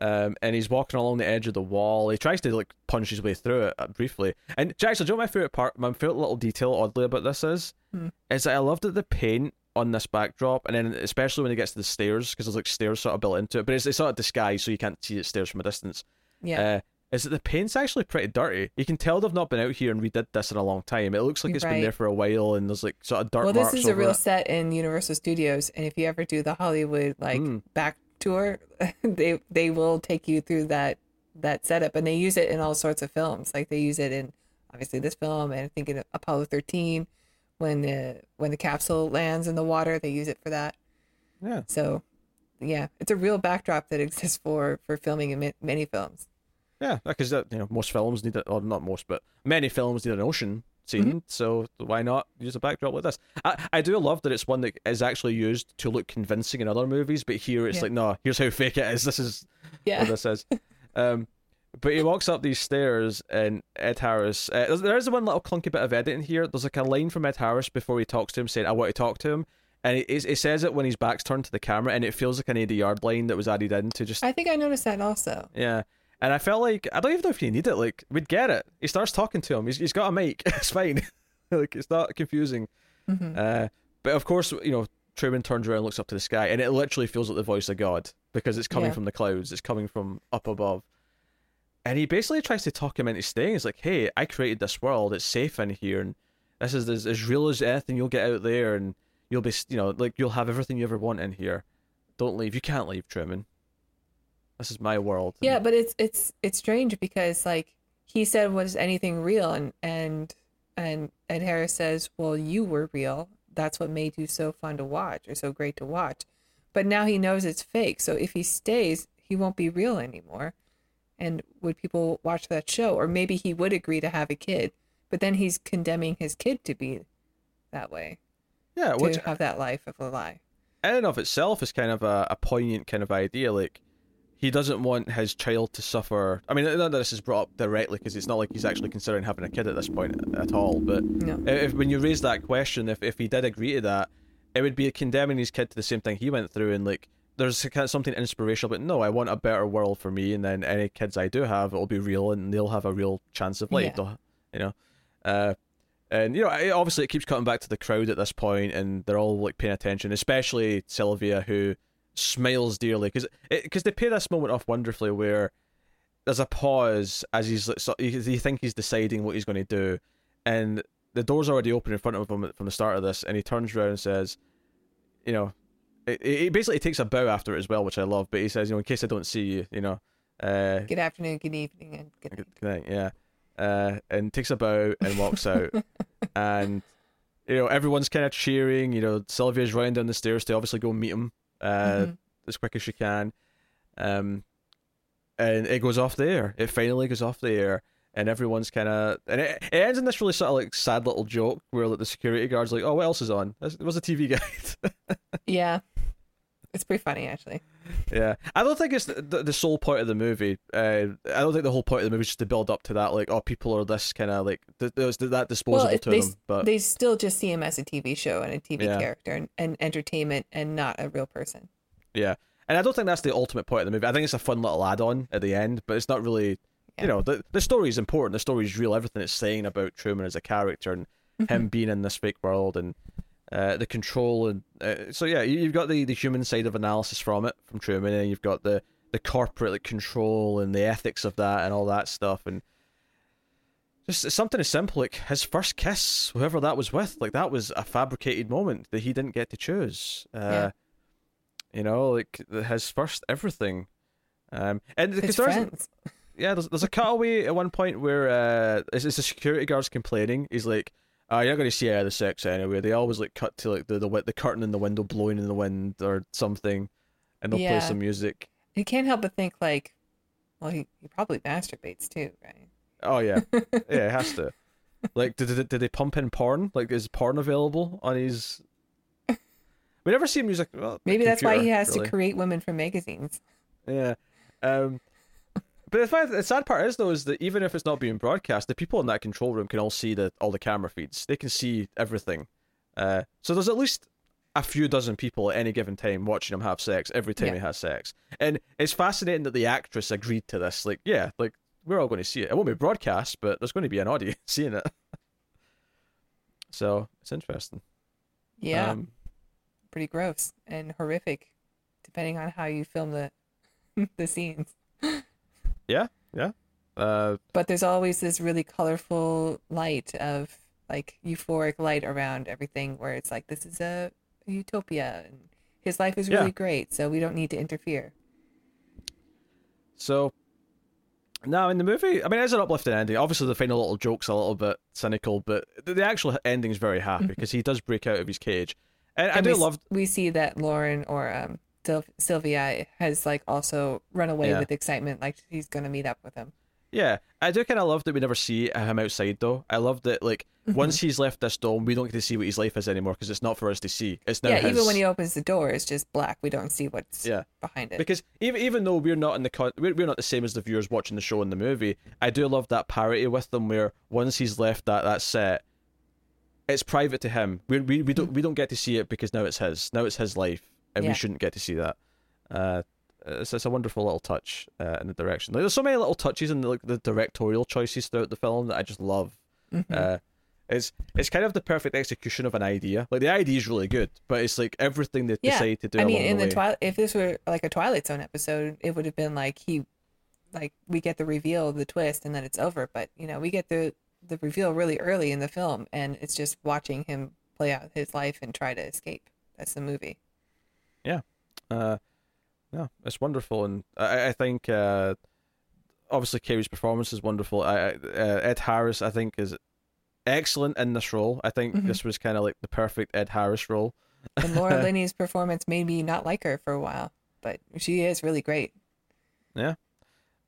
Um, and he's walking along the edge of the wall. He tries to like punch his way through it uh, briefly. And Jackson, do you know my favorite part? My favorite little detail, oddly, about this is, Hmm. is that I loved that the paint on this backdrop, and then especially when he gets to the stairs, because there's like stairs sort of built into it, but it's, it's sort of disguised so you can't see the stairs from a distance. yeah, Uh, is that the paint's actually pretty dirty? You can tell they've not been out here and redid this in a long time. It looks like it's been there for a while, and there's like sort of dirt well, this is a real it. set in Universal Studios, and if you ever do the Hollywood like Mm. back tour, [laughs] they they will take you through that that setup, and they use it in all sorts of films. Like they use it in obviously this film, and I think in Apollo thirteen, when the when the capsule lands in the water, they use it for that. Yeah. So, yeah, it's a real backdrop that exists for for filming in many films. Yeah, because you know most films need it, or not most, but many films need an ocean scene. Mm-hmm. So why not use a backdrop like this? I I do love that it's one that is actually used to look convincing in other movies, but here it's Yeah. like no, here's how fake it is. This is Yeah, what this is. Um, but he walks up these stairs, and Ed Harris. Uh, there's- one little clunky bit of editing here. There's like a line from Ed Harris before he talks to him, saying, "I want to talk to him." And he says it when his back's turned to the camera, and it feels like an 80 yard line that was added in to just I think I noticed that also. yeah. And I felt like I don't even know if you need it. Like we'd get it. He starts talking to him. He's he's got a mic. [laughs] It's fine. [laughs] like it's not confusing. Mm-hmm. Uh, but of course, you know, Truman turns around, and looks up to the sky, and it literally feels like the voice of God because it's coming Yeah. from the clouds. It's coming from up above. And he basically tries to talk him into staying. He's like, "Hey, I created this world. It's safe in here, and this is as, as real as anything you'll get out there, and you'll be, you know, like you'll have everything you ever want in here. Don't leave. You can't leave, Truman. This is my world." Yeah, but it's it's it's strange because like he said, "Was anything real?" and and and and Harris says, "Well, you were real. That's what made you so fun to watch or so great to watch." But now he knows it's fake. So if he stays, he won't be real anymore. And would people watch that show? Or maybe he would agree to have a kid, but then he's condemning his kid to be that way, yeah, to which have that life of a lie. in and of itself is kind of a, a poignant kind of idea. Like he doesn't want his child to suffer. I mean, none of this is brought up directly because it's not like he's actually considering having a kid at this point at all. But No. if when you raise that question, if if he did agree to that, it would be condemning his kid to the same thing he went through, and like there's kind of something inspirational. But no, I want a better world for me, and then any kids I do have, it'll be real, and they'll have a real chance of life. Yeah. You know, uh, and you know, obviously, it keeps cutting back to the crowd at this point, and they're all like paying attention, especially Sylvia, who smiles dearly because because they pay this moment off wonderfully where there's a pause as he's so you, think he's deciding what he's going to do, and the door's already open in front of him from the start of this, and he turns around and says, you know, he basically takes a bow after it as well, which I love. But he says, you know, in case I don't see you, you know, uh, good afternoon, good evening, and good, good night. Yeah, uh, and takes a bow and walks out, [laughs] and you know everyone's kind of cheering. You know, Sylvia's running down the stairs to obviously go meet him uh, mm-hmm. as quick as she can, um, and it goes off the air. It finally goes off the air. And everyone's kind of, and it, it ends in this really sort of like sad little joke where like the security guard's like, "Oh, what else is on? It was a TV guide." [laughs] yeah, it's pretty funny, actually. Yeah, I don't think it's the, the, sole point of the movie. Uh, I don't think the whole point of the movie is just to build up to that, like, oh, people are this kind of like th- that disposable well, to they, them. But they still just see him as a TV show and a TV yeah. character and, and entertainment, and not a real person. Yeah, and I don't think that's the ultimate point of the movie. I think it's a fun little add-on at the end, but it's not really. Yeah. You know, the the story is important. The story is real. Everything it's saying about Truman as a character and mm-hmm. him being in this fake world and uh, the control and uh, so yeah, you, have got the, the human side of analysis from it from Truman, and you've got the the corporate like, control and the ethics of that and all that stuff, and just something as simple like his first kiss, whoever that was with, like that was a fabricated moment that he didn't get to choose. Uh, yeah. You know, like his first everything, um, and his friends. Yeah, there's, there's a cutaway at one point where uh, it's, it's the security guard's complaining. He's like, uh, you're not going to see any of the sex anyway. They always like cut to like the the, the curtain in the window blowing in the wind or something, and they'll yeah. play some music. You can't help but think like, well, he, he probably masturbates too, right? Oh yeah, [laughs] yeah, it has to. Like, did, did did they pump in porn? Like, is porn available on his? [laughs] We never see music. Well, Maybe that's why he has really. to create women for magazines. Yeah, um, but the, fact, the sad part is though is that even if it's not being broadcast, the people in that control room can all see the all the camera feeds. They can see everything. Uh, so there's at least a few dozen people at any given time watching him have sex every time yeah. he has sex. And it's fascinating that the actress agreed to this. Like, yeah, like we're all going to see it. It won't be broadcast, but there's going to be an audience [laughs] seeing it. so it's interesting. Yeah, um, pretty gross and horrific, depending on how you film the [laughs] the scenes. Yeah, yeah. Uh, but there's always this really colorful light of like euphoric light around everything where it's like this is a, utopia and his life is really yeah. great so we don't need to interfere so now in the movie i mean it's an uplifting ending obviously the final little joke's a little bit cynical but the, actual ending is very happy [laughs] because he does break out of his cage and, and I do we, love we see that lauren or um Sylvia has like also run away yeah. with excitement, like he's gonna meet up with him. Yeah, I do kind of love that we never see him outside though. I love that like mm-hmm. once he's left this dome, we don't get to see what his life is anymore because it's not for us to see. It's now yeah. His... Even when he opens the door, it's just black. We don't see what's yeah. behind it. Because even even though we're not in the con- we're, we're not the same as the viewers watching the show in the movie, I do love that parity with them where once he's left that that set, it's private to him. We we we don't we don't get to see it because now it's his. Now it's his life, and yeah. we shouldn't get to see that. Uh, it's, it's a wonderful little touch uh, in the direction. Like, there's so many little touches in the, like, the directorial choices throughout the film that I just love. Mm-hmm. Uh, it's it's kind of the perfect execution of an idea. Like the idea is really good, but it's like everything they yeah. decide to do. I mean, in the, the Twilight, if this were like a Twilight Zone episode, it would have been like he, like we get the reveal, the twist, and then it's over. But you know, we get the the reveal really early in the film, and it's just watching him play out his life and try to escape. That's the movie. Yeah. Uh, yeah, it's wonderful, and I, I think uh, obviously Carrey's performance is wonderful. I, uh, Ed Harris, I think, is excellent in this role. I think mm-hmm. this was kind of like the perfect Ed Harris role. [laughs] And Laura [laughs] Linney's performance made me not like her for a while, but she is really great. Yeah.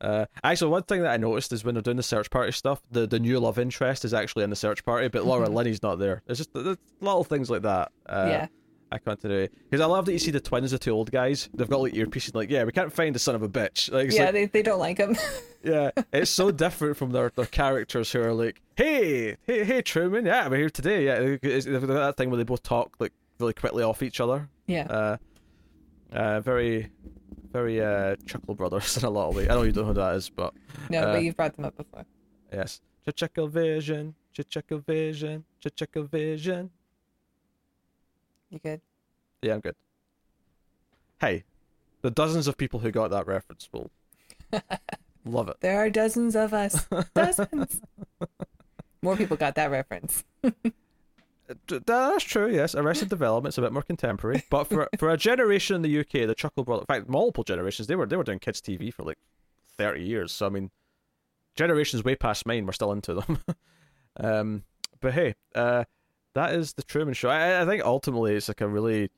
Uh, actually, one thing that I noticed is when they're doing the search party stuff, the, the new love interest is actually in the search party, but Laura. [laughs] Linney's not there. It's just little things like that. Uh, yeah. I continuity because I love that you see the twins, the two old guys. They've got like earpieces. Like, yeah, we can't find the son of a bitch. Like, yeah, like, they, they don't like him. [laughs] yeah, it's so different from their, their characters who are like, hey, hey, hey, Truman. Yeah, we're here today. Yeah, it's, they've that thing where they both talk like really quickly off each other. Yeah. Uh, uh, very, very uh, Chuckle Brothers [laughs] in a lot of ways. I know you don't know who that is, but no, uh, but you've brought them up before. Yes, Chuckle Vision. Chichaka Vision, Chichaka Vision. You good? Yeah, I'm good. Hey, the dozens of people who got that reference will [laughs] love it. There are dozens of us. Dozens. [laughs] More people got that reference. That's true. Yes, Arrested Development's a bit more contemporary, but for [laughs] for a generation in the UK, the Chuckle Brothers, in fact, multiple generations, they were they were doing kids TV for like thirty years. So I mean, generations way past mine, we're still into them. um, but hey, uh, that is the Truman Show. I, I think ultimately it's like a really,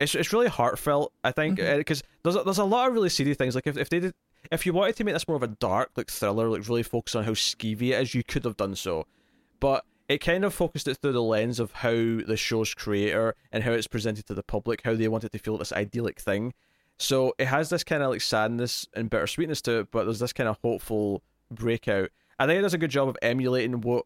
it's it's really heartfelt. I think mm-hmm. eh, because there's a, there's a lot of really seedy things. Like if if they did. If you wanted to make this more of a dark, like thriller, like really focus on how skeevy it is, you could have done so. But it kind of focused it through the lens of how the show's creator and how it's presented to the public, how they wanted to feel this idyllic thing. So it has this kind of like sadness and bittersweetness to it, but there's this kind of hopeful breakout. I think it does a good job of emulating what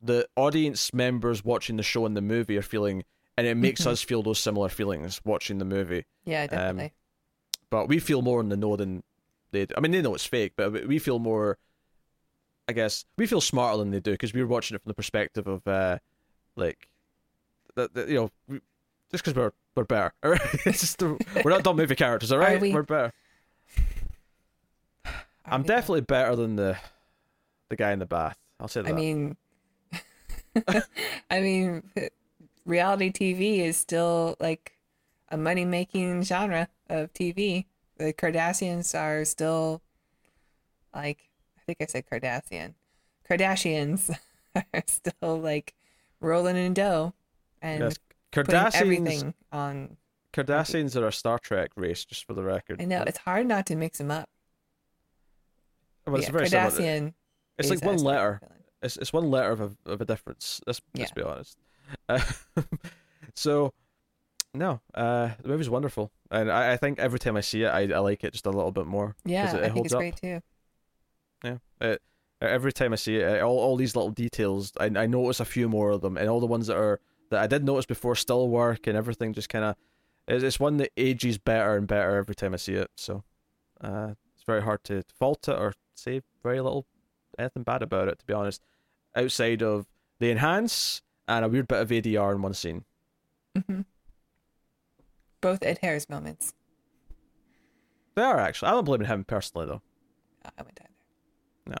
the audience members watching the show and the movie are feeling, and it makes us feel those similar feelings watching the movie. Yeah, definitely. But we feel more in the know than they do. I mean, they know it's fake, but we feel more. I guess we feel smarter than they do because we were watching it from the perspective of, uh, like, that you know, we, just because we're we're better. All right, [laughs] it's just the, we're not dumb movie characters. All right, we? are better. I'm definitely better than the the guy in the bath. I'll say that. I mean, [laughs] I mean, reality TV is still like a money making genre of TV. The Kardashians are still like, I think I said Kardashian. Kardashians [laughs] are still like rolling in dough and yes, Kardashians. everything on. Kardashians are a Star Trek race, just for the record. I know it's hard not to mix them up. Well, it's yeah, very similar. Kardashian. It's like one a Star Trek letter. It's it's one letter of a of a difference. Let's let's Yeah. be honest. [laughs] Uh, so, no, uh, the movie's wonderful, and I, I think every time I see it, I, I like it just a little bit more. Yeah, it, it I think holds it's up. great too. Yeah, it, every time I see it, all all these little details, I I notice a few more of them, and all the ones that are that I did notice before still work, and everything just kind of. It's, it's one that ages better and better every time I see it. So, uh, it's very hard to fault it or say very little anything bad about it. To be honest, outside of the enhance and a weird bit of ADR in one scene. hmm Both Ed Harris moments. They are actually. I don't blame him personally though. I went either.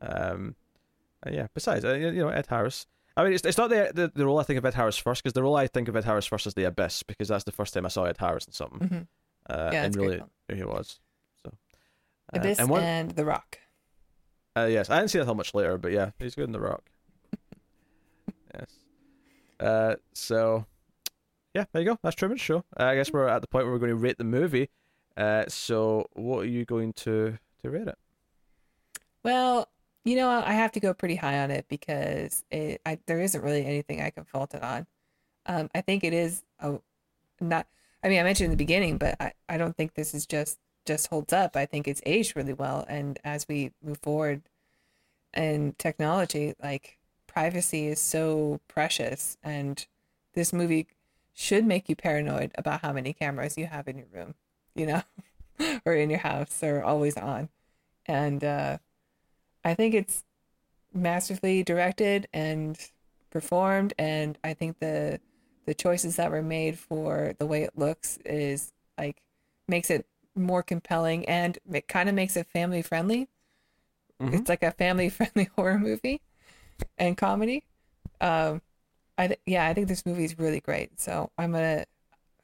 No. Um, yeah. Besides, uh, you know, Ed Harris. I mean, it's, it's not the, the the role I think of Ed Harris first, because the role I think of Ed Harris first is The Abyss, because that's the first time I saw Ed Harris in something, hmm uh, Yeah, and it's a great really he was. So, uh, Abyss and one, and The Rock. Uh, yes, I didn't see that till much later, but yeah, he's good in The Rock. [laughs] yes. Uh, so, yeah, there you go. That's Truman's Show. Uh, I guess we're at the point where we're going to rate the movie. Uh, so what are you going to to rate it? Well, you know, I have to go pretty high on it because it, I, there isn't really anything I can fault it on. Um, I think it is a not. I mean, I mentioned in the beginning, but I, I don't think this is just just holds up. I think it's aged really well, and as we move forward in technology, like privacy is so precious, and this movie should make you paranoid about how many cameras you have in your room, you know, [laughs] or in your house, or always on, and. uh I think it's masterfully directed and performed, and I think the the choices that were made for the way it looks is like makes it more compelling, and it kind of makes it family friendly. Mhm. It's like a family friendly [laughs] horror movie and comedy. Um, I th- yeah, I think this movie is really great. So I'm gonna.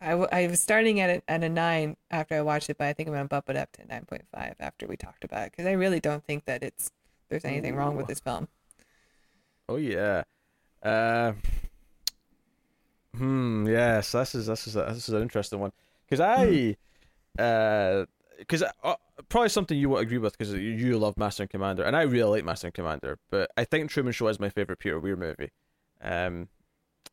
I, w- I was starting at a, at a nine after I watched it, but I think I'm gonna bump it up to nine point five after we talked about it because I really don't think that it's there's anything wrong with this film. Oh yeah. Uh, hmm. Yes. This is this is a, this is an interesting one because I, uh, because uh, probably something you won't agree with because you, love Master and Commander and I really like Master and Commander, but I think Truman Show is my favorite Peter Weir movie. Um,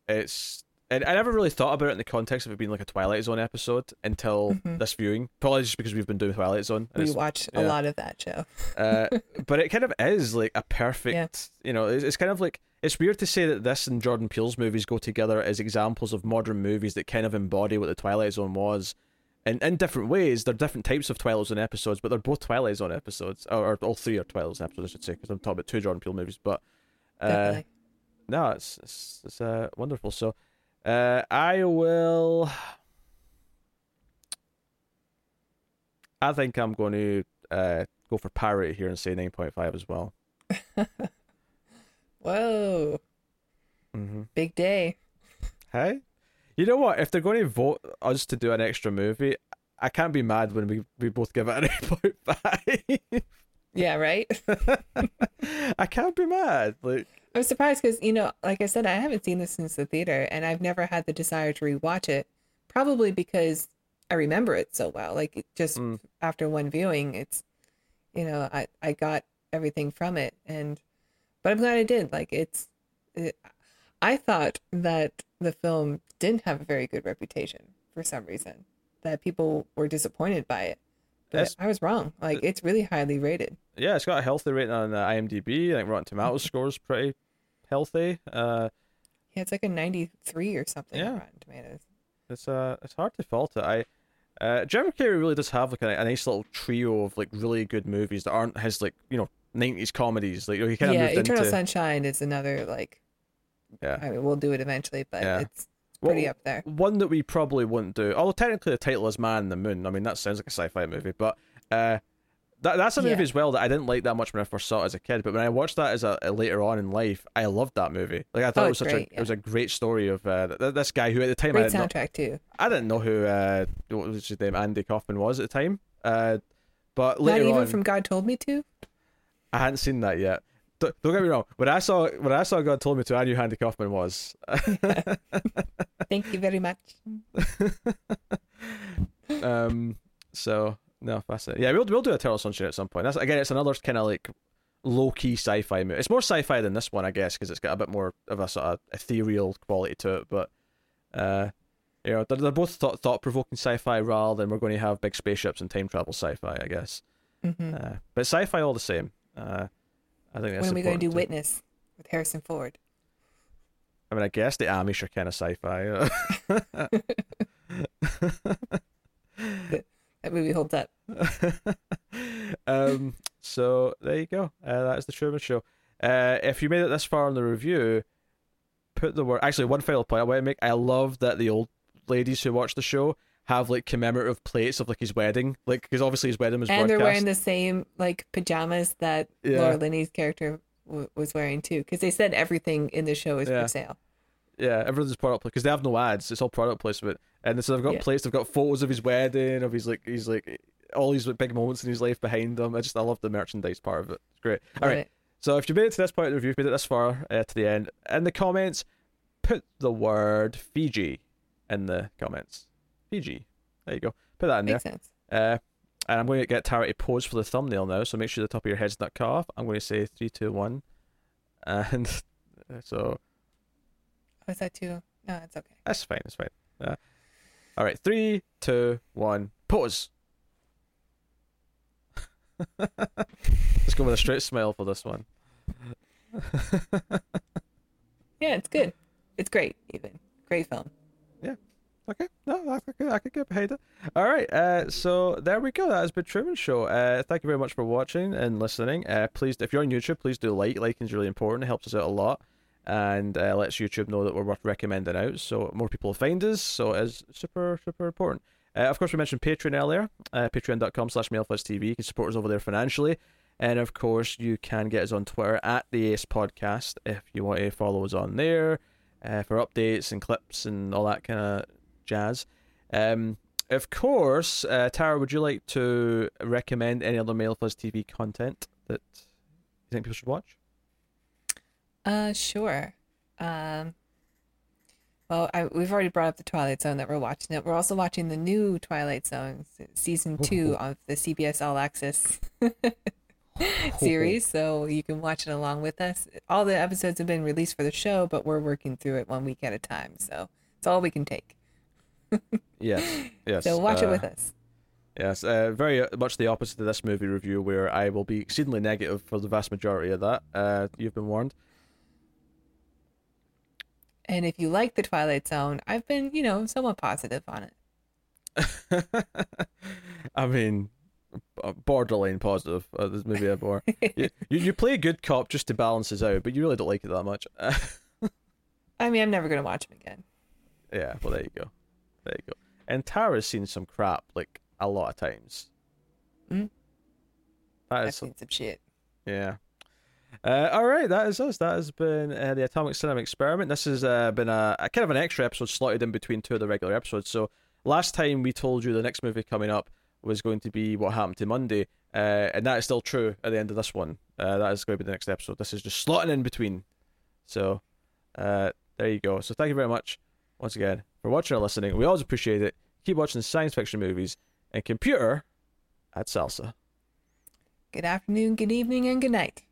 it's. And I never really thought about it in the context of it being like a Twilight Zone episode until Mhm. this viewing. Probably just because we've been doing Twilight Zone. and We watch a lot of that show. uh, [laughs] but it kind of is like a perfect, yeah. you know, it's, it's kind of like it's weird to say that this and Jordan Peele's movies go together as examples of modern movies that kind of embody what the Twilight Zone was. And in different ways, they're different types of Twilight Zone episodes, but they're both Twilight Zone episodes, or, or all three are Twilight Zone episodes, I should say, because I'm talking about two Jordan Peele movies. But Uh, no, it's it's, it's uh, wonderful. So, uh, I will. I think I'm going to uh, go for parity here and say nine point five as well. [laughs] Whoa, Mm-hmm. big day. Hey, you know what? If they're going to vote us to do an extra movie, I can't be mad when we, we both give it an [laughs] eight point five. Yeah, right. [laughs] I can't be mad. Like, I'm surprised because you know, like I said, I haven't seen this since the theater, and I've never had the desire to rewatch it. Probably because I remember it so well. Like just Mm. after one viewing, it's you know, I I got everything from it, and but I'm glad I did. Like it's, it, I thought that the film didn't have a very good reputation for some reason. That people were disappointed by it. But. I was wrong. Like it's really highly rated. yeah, it's got a healthy rating on uh, IMDb. I think Rotten. Tomatoes [laughs] scores pretty healthy. Uh, Yeah, it's like a 93 or something on Yeah. Rotten Tomatoes. it's uh, it's hard to fault it. I, uh, Jim Carrey really does have like a, a nice little trio of like really good movies that aren't his like you know nineties comedies. Like you know, he kind of yeah, moved Eternal into Sunshine is another like. Yeah. I mean, we'll do it eventually, but Yeah. it's pretty Well, up there. One that we probably wouldn't do, although technically the title is Man in the Moon. I mean, that sounds like a sci-fi movie, but uh, that that's a movie Yeah. as well that I didn't like that much when I first saw it as a kid. But when I watched that as a, a later on in life, I loved that movie. Like I thought Oh, it was such great, a it was a great story of uh, th- this guy who at the time I didn't, know, soundtrack too. I didn't know who uh, what was his name Andy Kaufman was at the time. Uh, but Not later even on, from God Told Me to. I hadn't seen that yet. Don't, don't get me wrong. When I saw when I saw God told me to, I knew Andy Kaufman was. [laughs] Thank you very much. [laughs] um so no that's it yeah we'll, we'll do a Eternal Sunshine at some point that's again it's another kind of like low-key sci-fi movie it's more sci-fi than this one i guess because it's got a bit more of a sort of ethereal quality to it but uh you know they're, they're both thought, thought-provoking sci-fi rather than we're going to have big spaceships and time travel sci-fi i guess hmm uh, but sci-fi all the same uh i think that's when are we going to do important Witness with Harrison Ford? I mean, I guess the Amish are kind of sci-fi. [laughs] That movie holds up. [laughs] um, so there you go. Uh, that is the Truman Show. Uh, if you made it this far in the review, put the word. Actually, one final point I want to make. I love that the old ladies who watch the show have like commemorative plates of like his wedding, like because obviously his wedding was And they're wearing the same like pajamas that Yeah. Laura Linney's character w- was wearing too, because they said everything in the show is Yeah. for sale. Yeah, everything's product because they have no ads. It's all product placement, and so they've got Yeah. plates. They've got photos of his wedding, of his like, he's like all these big moments in his life behind them. I just I love the merchandise part of it. It's great. All right, it. So if you made it to this point in the review, if you made it this far uh, to the end, in the comments, put the word Fiji in the comments. Fiji. There you go. Put that in Makes sense. there. Uh, and I'm going to get Tara to pose for the thumbnail now, so make sure the top of your head's not cut off. I'm going to say three, two, one, and [laughs] so Oh, is that too? No, it's okay. that's fine. That's fine. Uh, all right, three, two, one, pose. Let's go with a straight smile for this one. [laughs] Yeah, it's good. It's great. Even great film. Okay, no, I could, I could get behind it. All right, uh, so there we go. That has been Truman Show. Uh, thank you very much for watching and listening. Uh, please, if you're on YouTube, please do like. Liking is really important. It helps us out a lot, and uh, lets YouTube know that we're worth recommending out, so more people find us. So it's super, super important. Uh, of course, we mentioned Patreon earlier. Uh, Patreon.com slash TV. You can support us over there financially. And of course, you can get us on Twitter at the Ace Podcast if you want to follow us on there uh, for updates and clips and all that kind of jazz. Um, of course, uh, Tara, would you like to recommend any other Mild Fuzz TV content that you think people should watch? Uh, sure. Um, well, I, we've already brought up the Twilight Zone that we're watching it. We're also watching the new Twilight Zone season two [laughs] of the CBS All Access [laughs] series, so you can watch it along with us. All the episodes have been released for the show, but we're working through it one week at a time, so it's all we can take. Yes, yes. So watch it uh, with us. Yes, uh, very much the opposite of this movie review, where I will be exceedingly negative for the vast majority of that. Uh, you've been warned. And if you like the Twilight Zone, I've been, you know, somewhat positive on it. [laughs] I mean, uh, borderline positive. Uh, there's maybe a more. you, you you play a good cop just to balance us out, but you really don't like it that much. [laughs] I mean, I'm never gonna watch him again. yeah, well there you go, there you go. And Tara's seen some crap like a lot of times. Mhm. That I've is seen some shit. Yeah. Uh, all right, that is us. That has been uh, the Atomic Cinema Experiment. This has uh, been a, a kind of an extra episode slotted in between two of the regular episodes. So last time we told you the next movie coming up was going to be What Happened to Monday, uh, and that is still true at the end of this one. Uh, that is going to be the next episode. This is just slotting in between. So uh, there you go. So thank you very much once again for watching and listening. We always appreciate it. Keep watching science fiction movies and computer at Salsa. Good afternoon, good evening, and good night.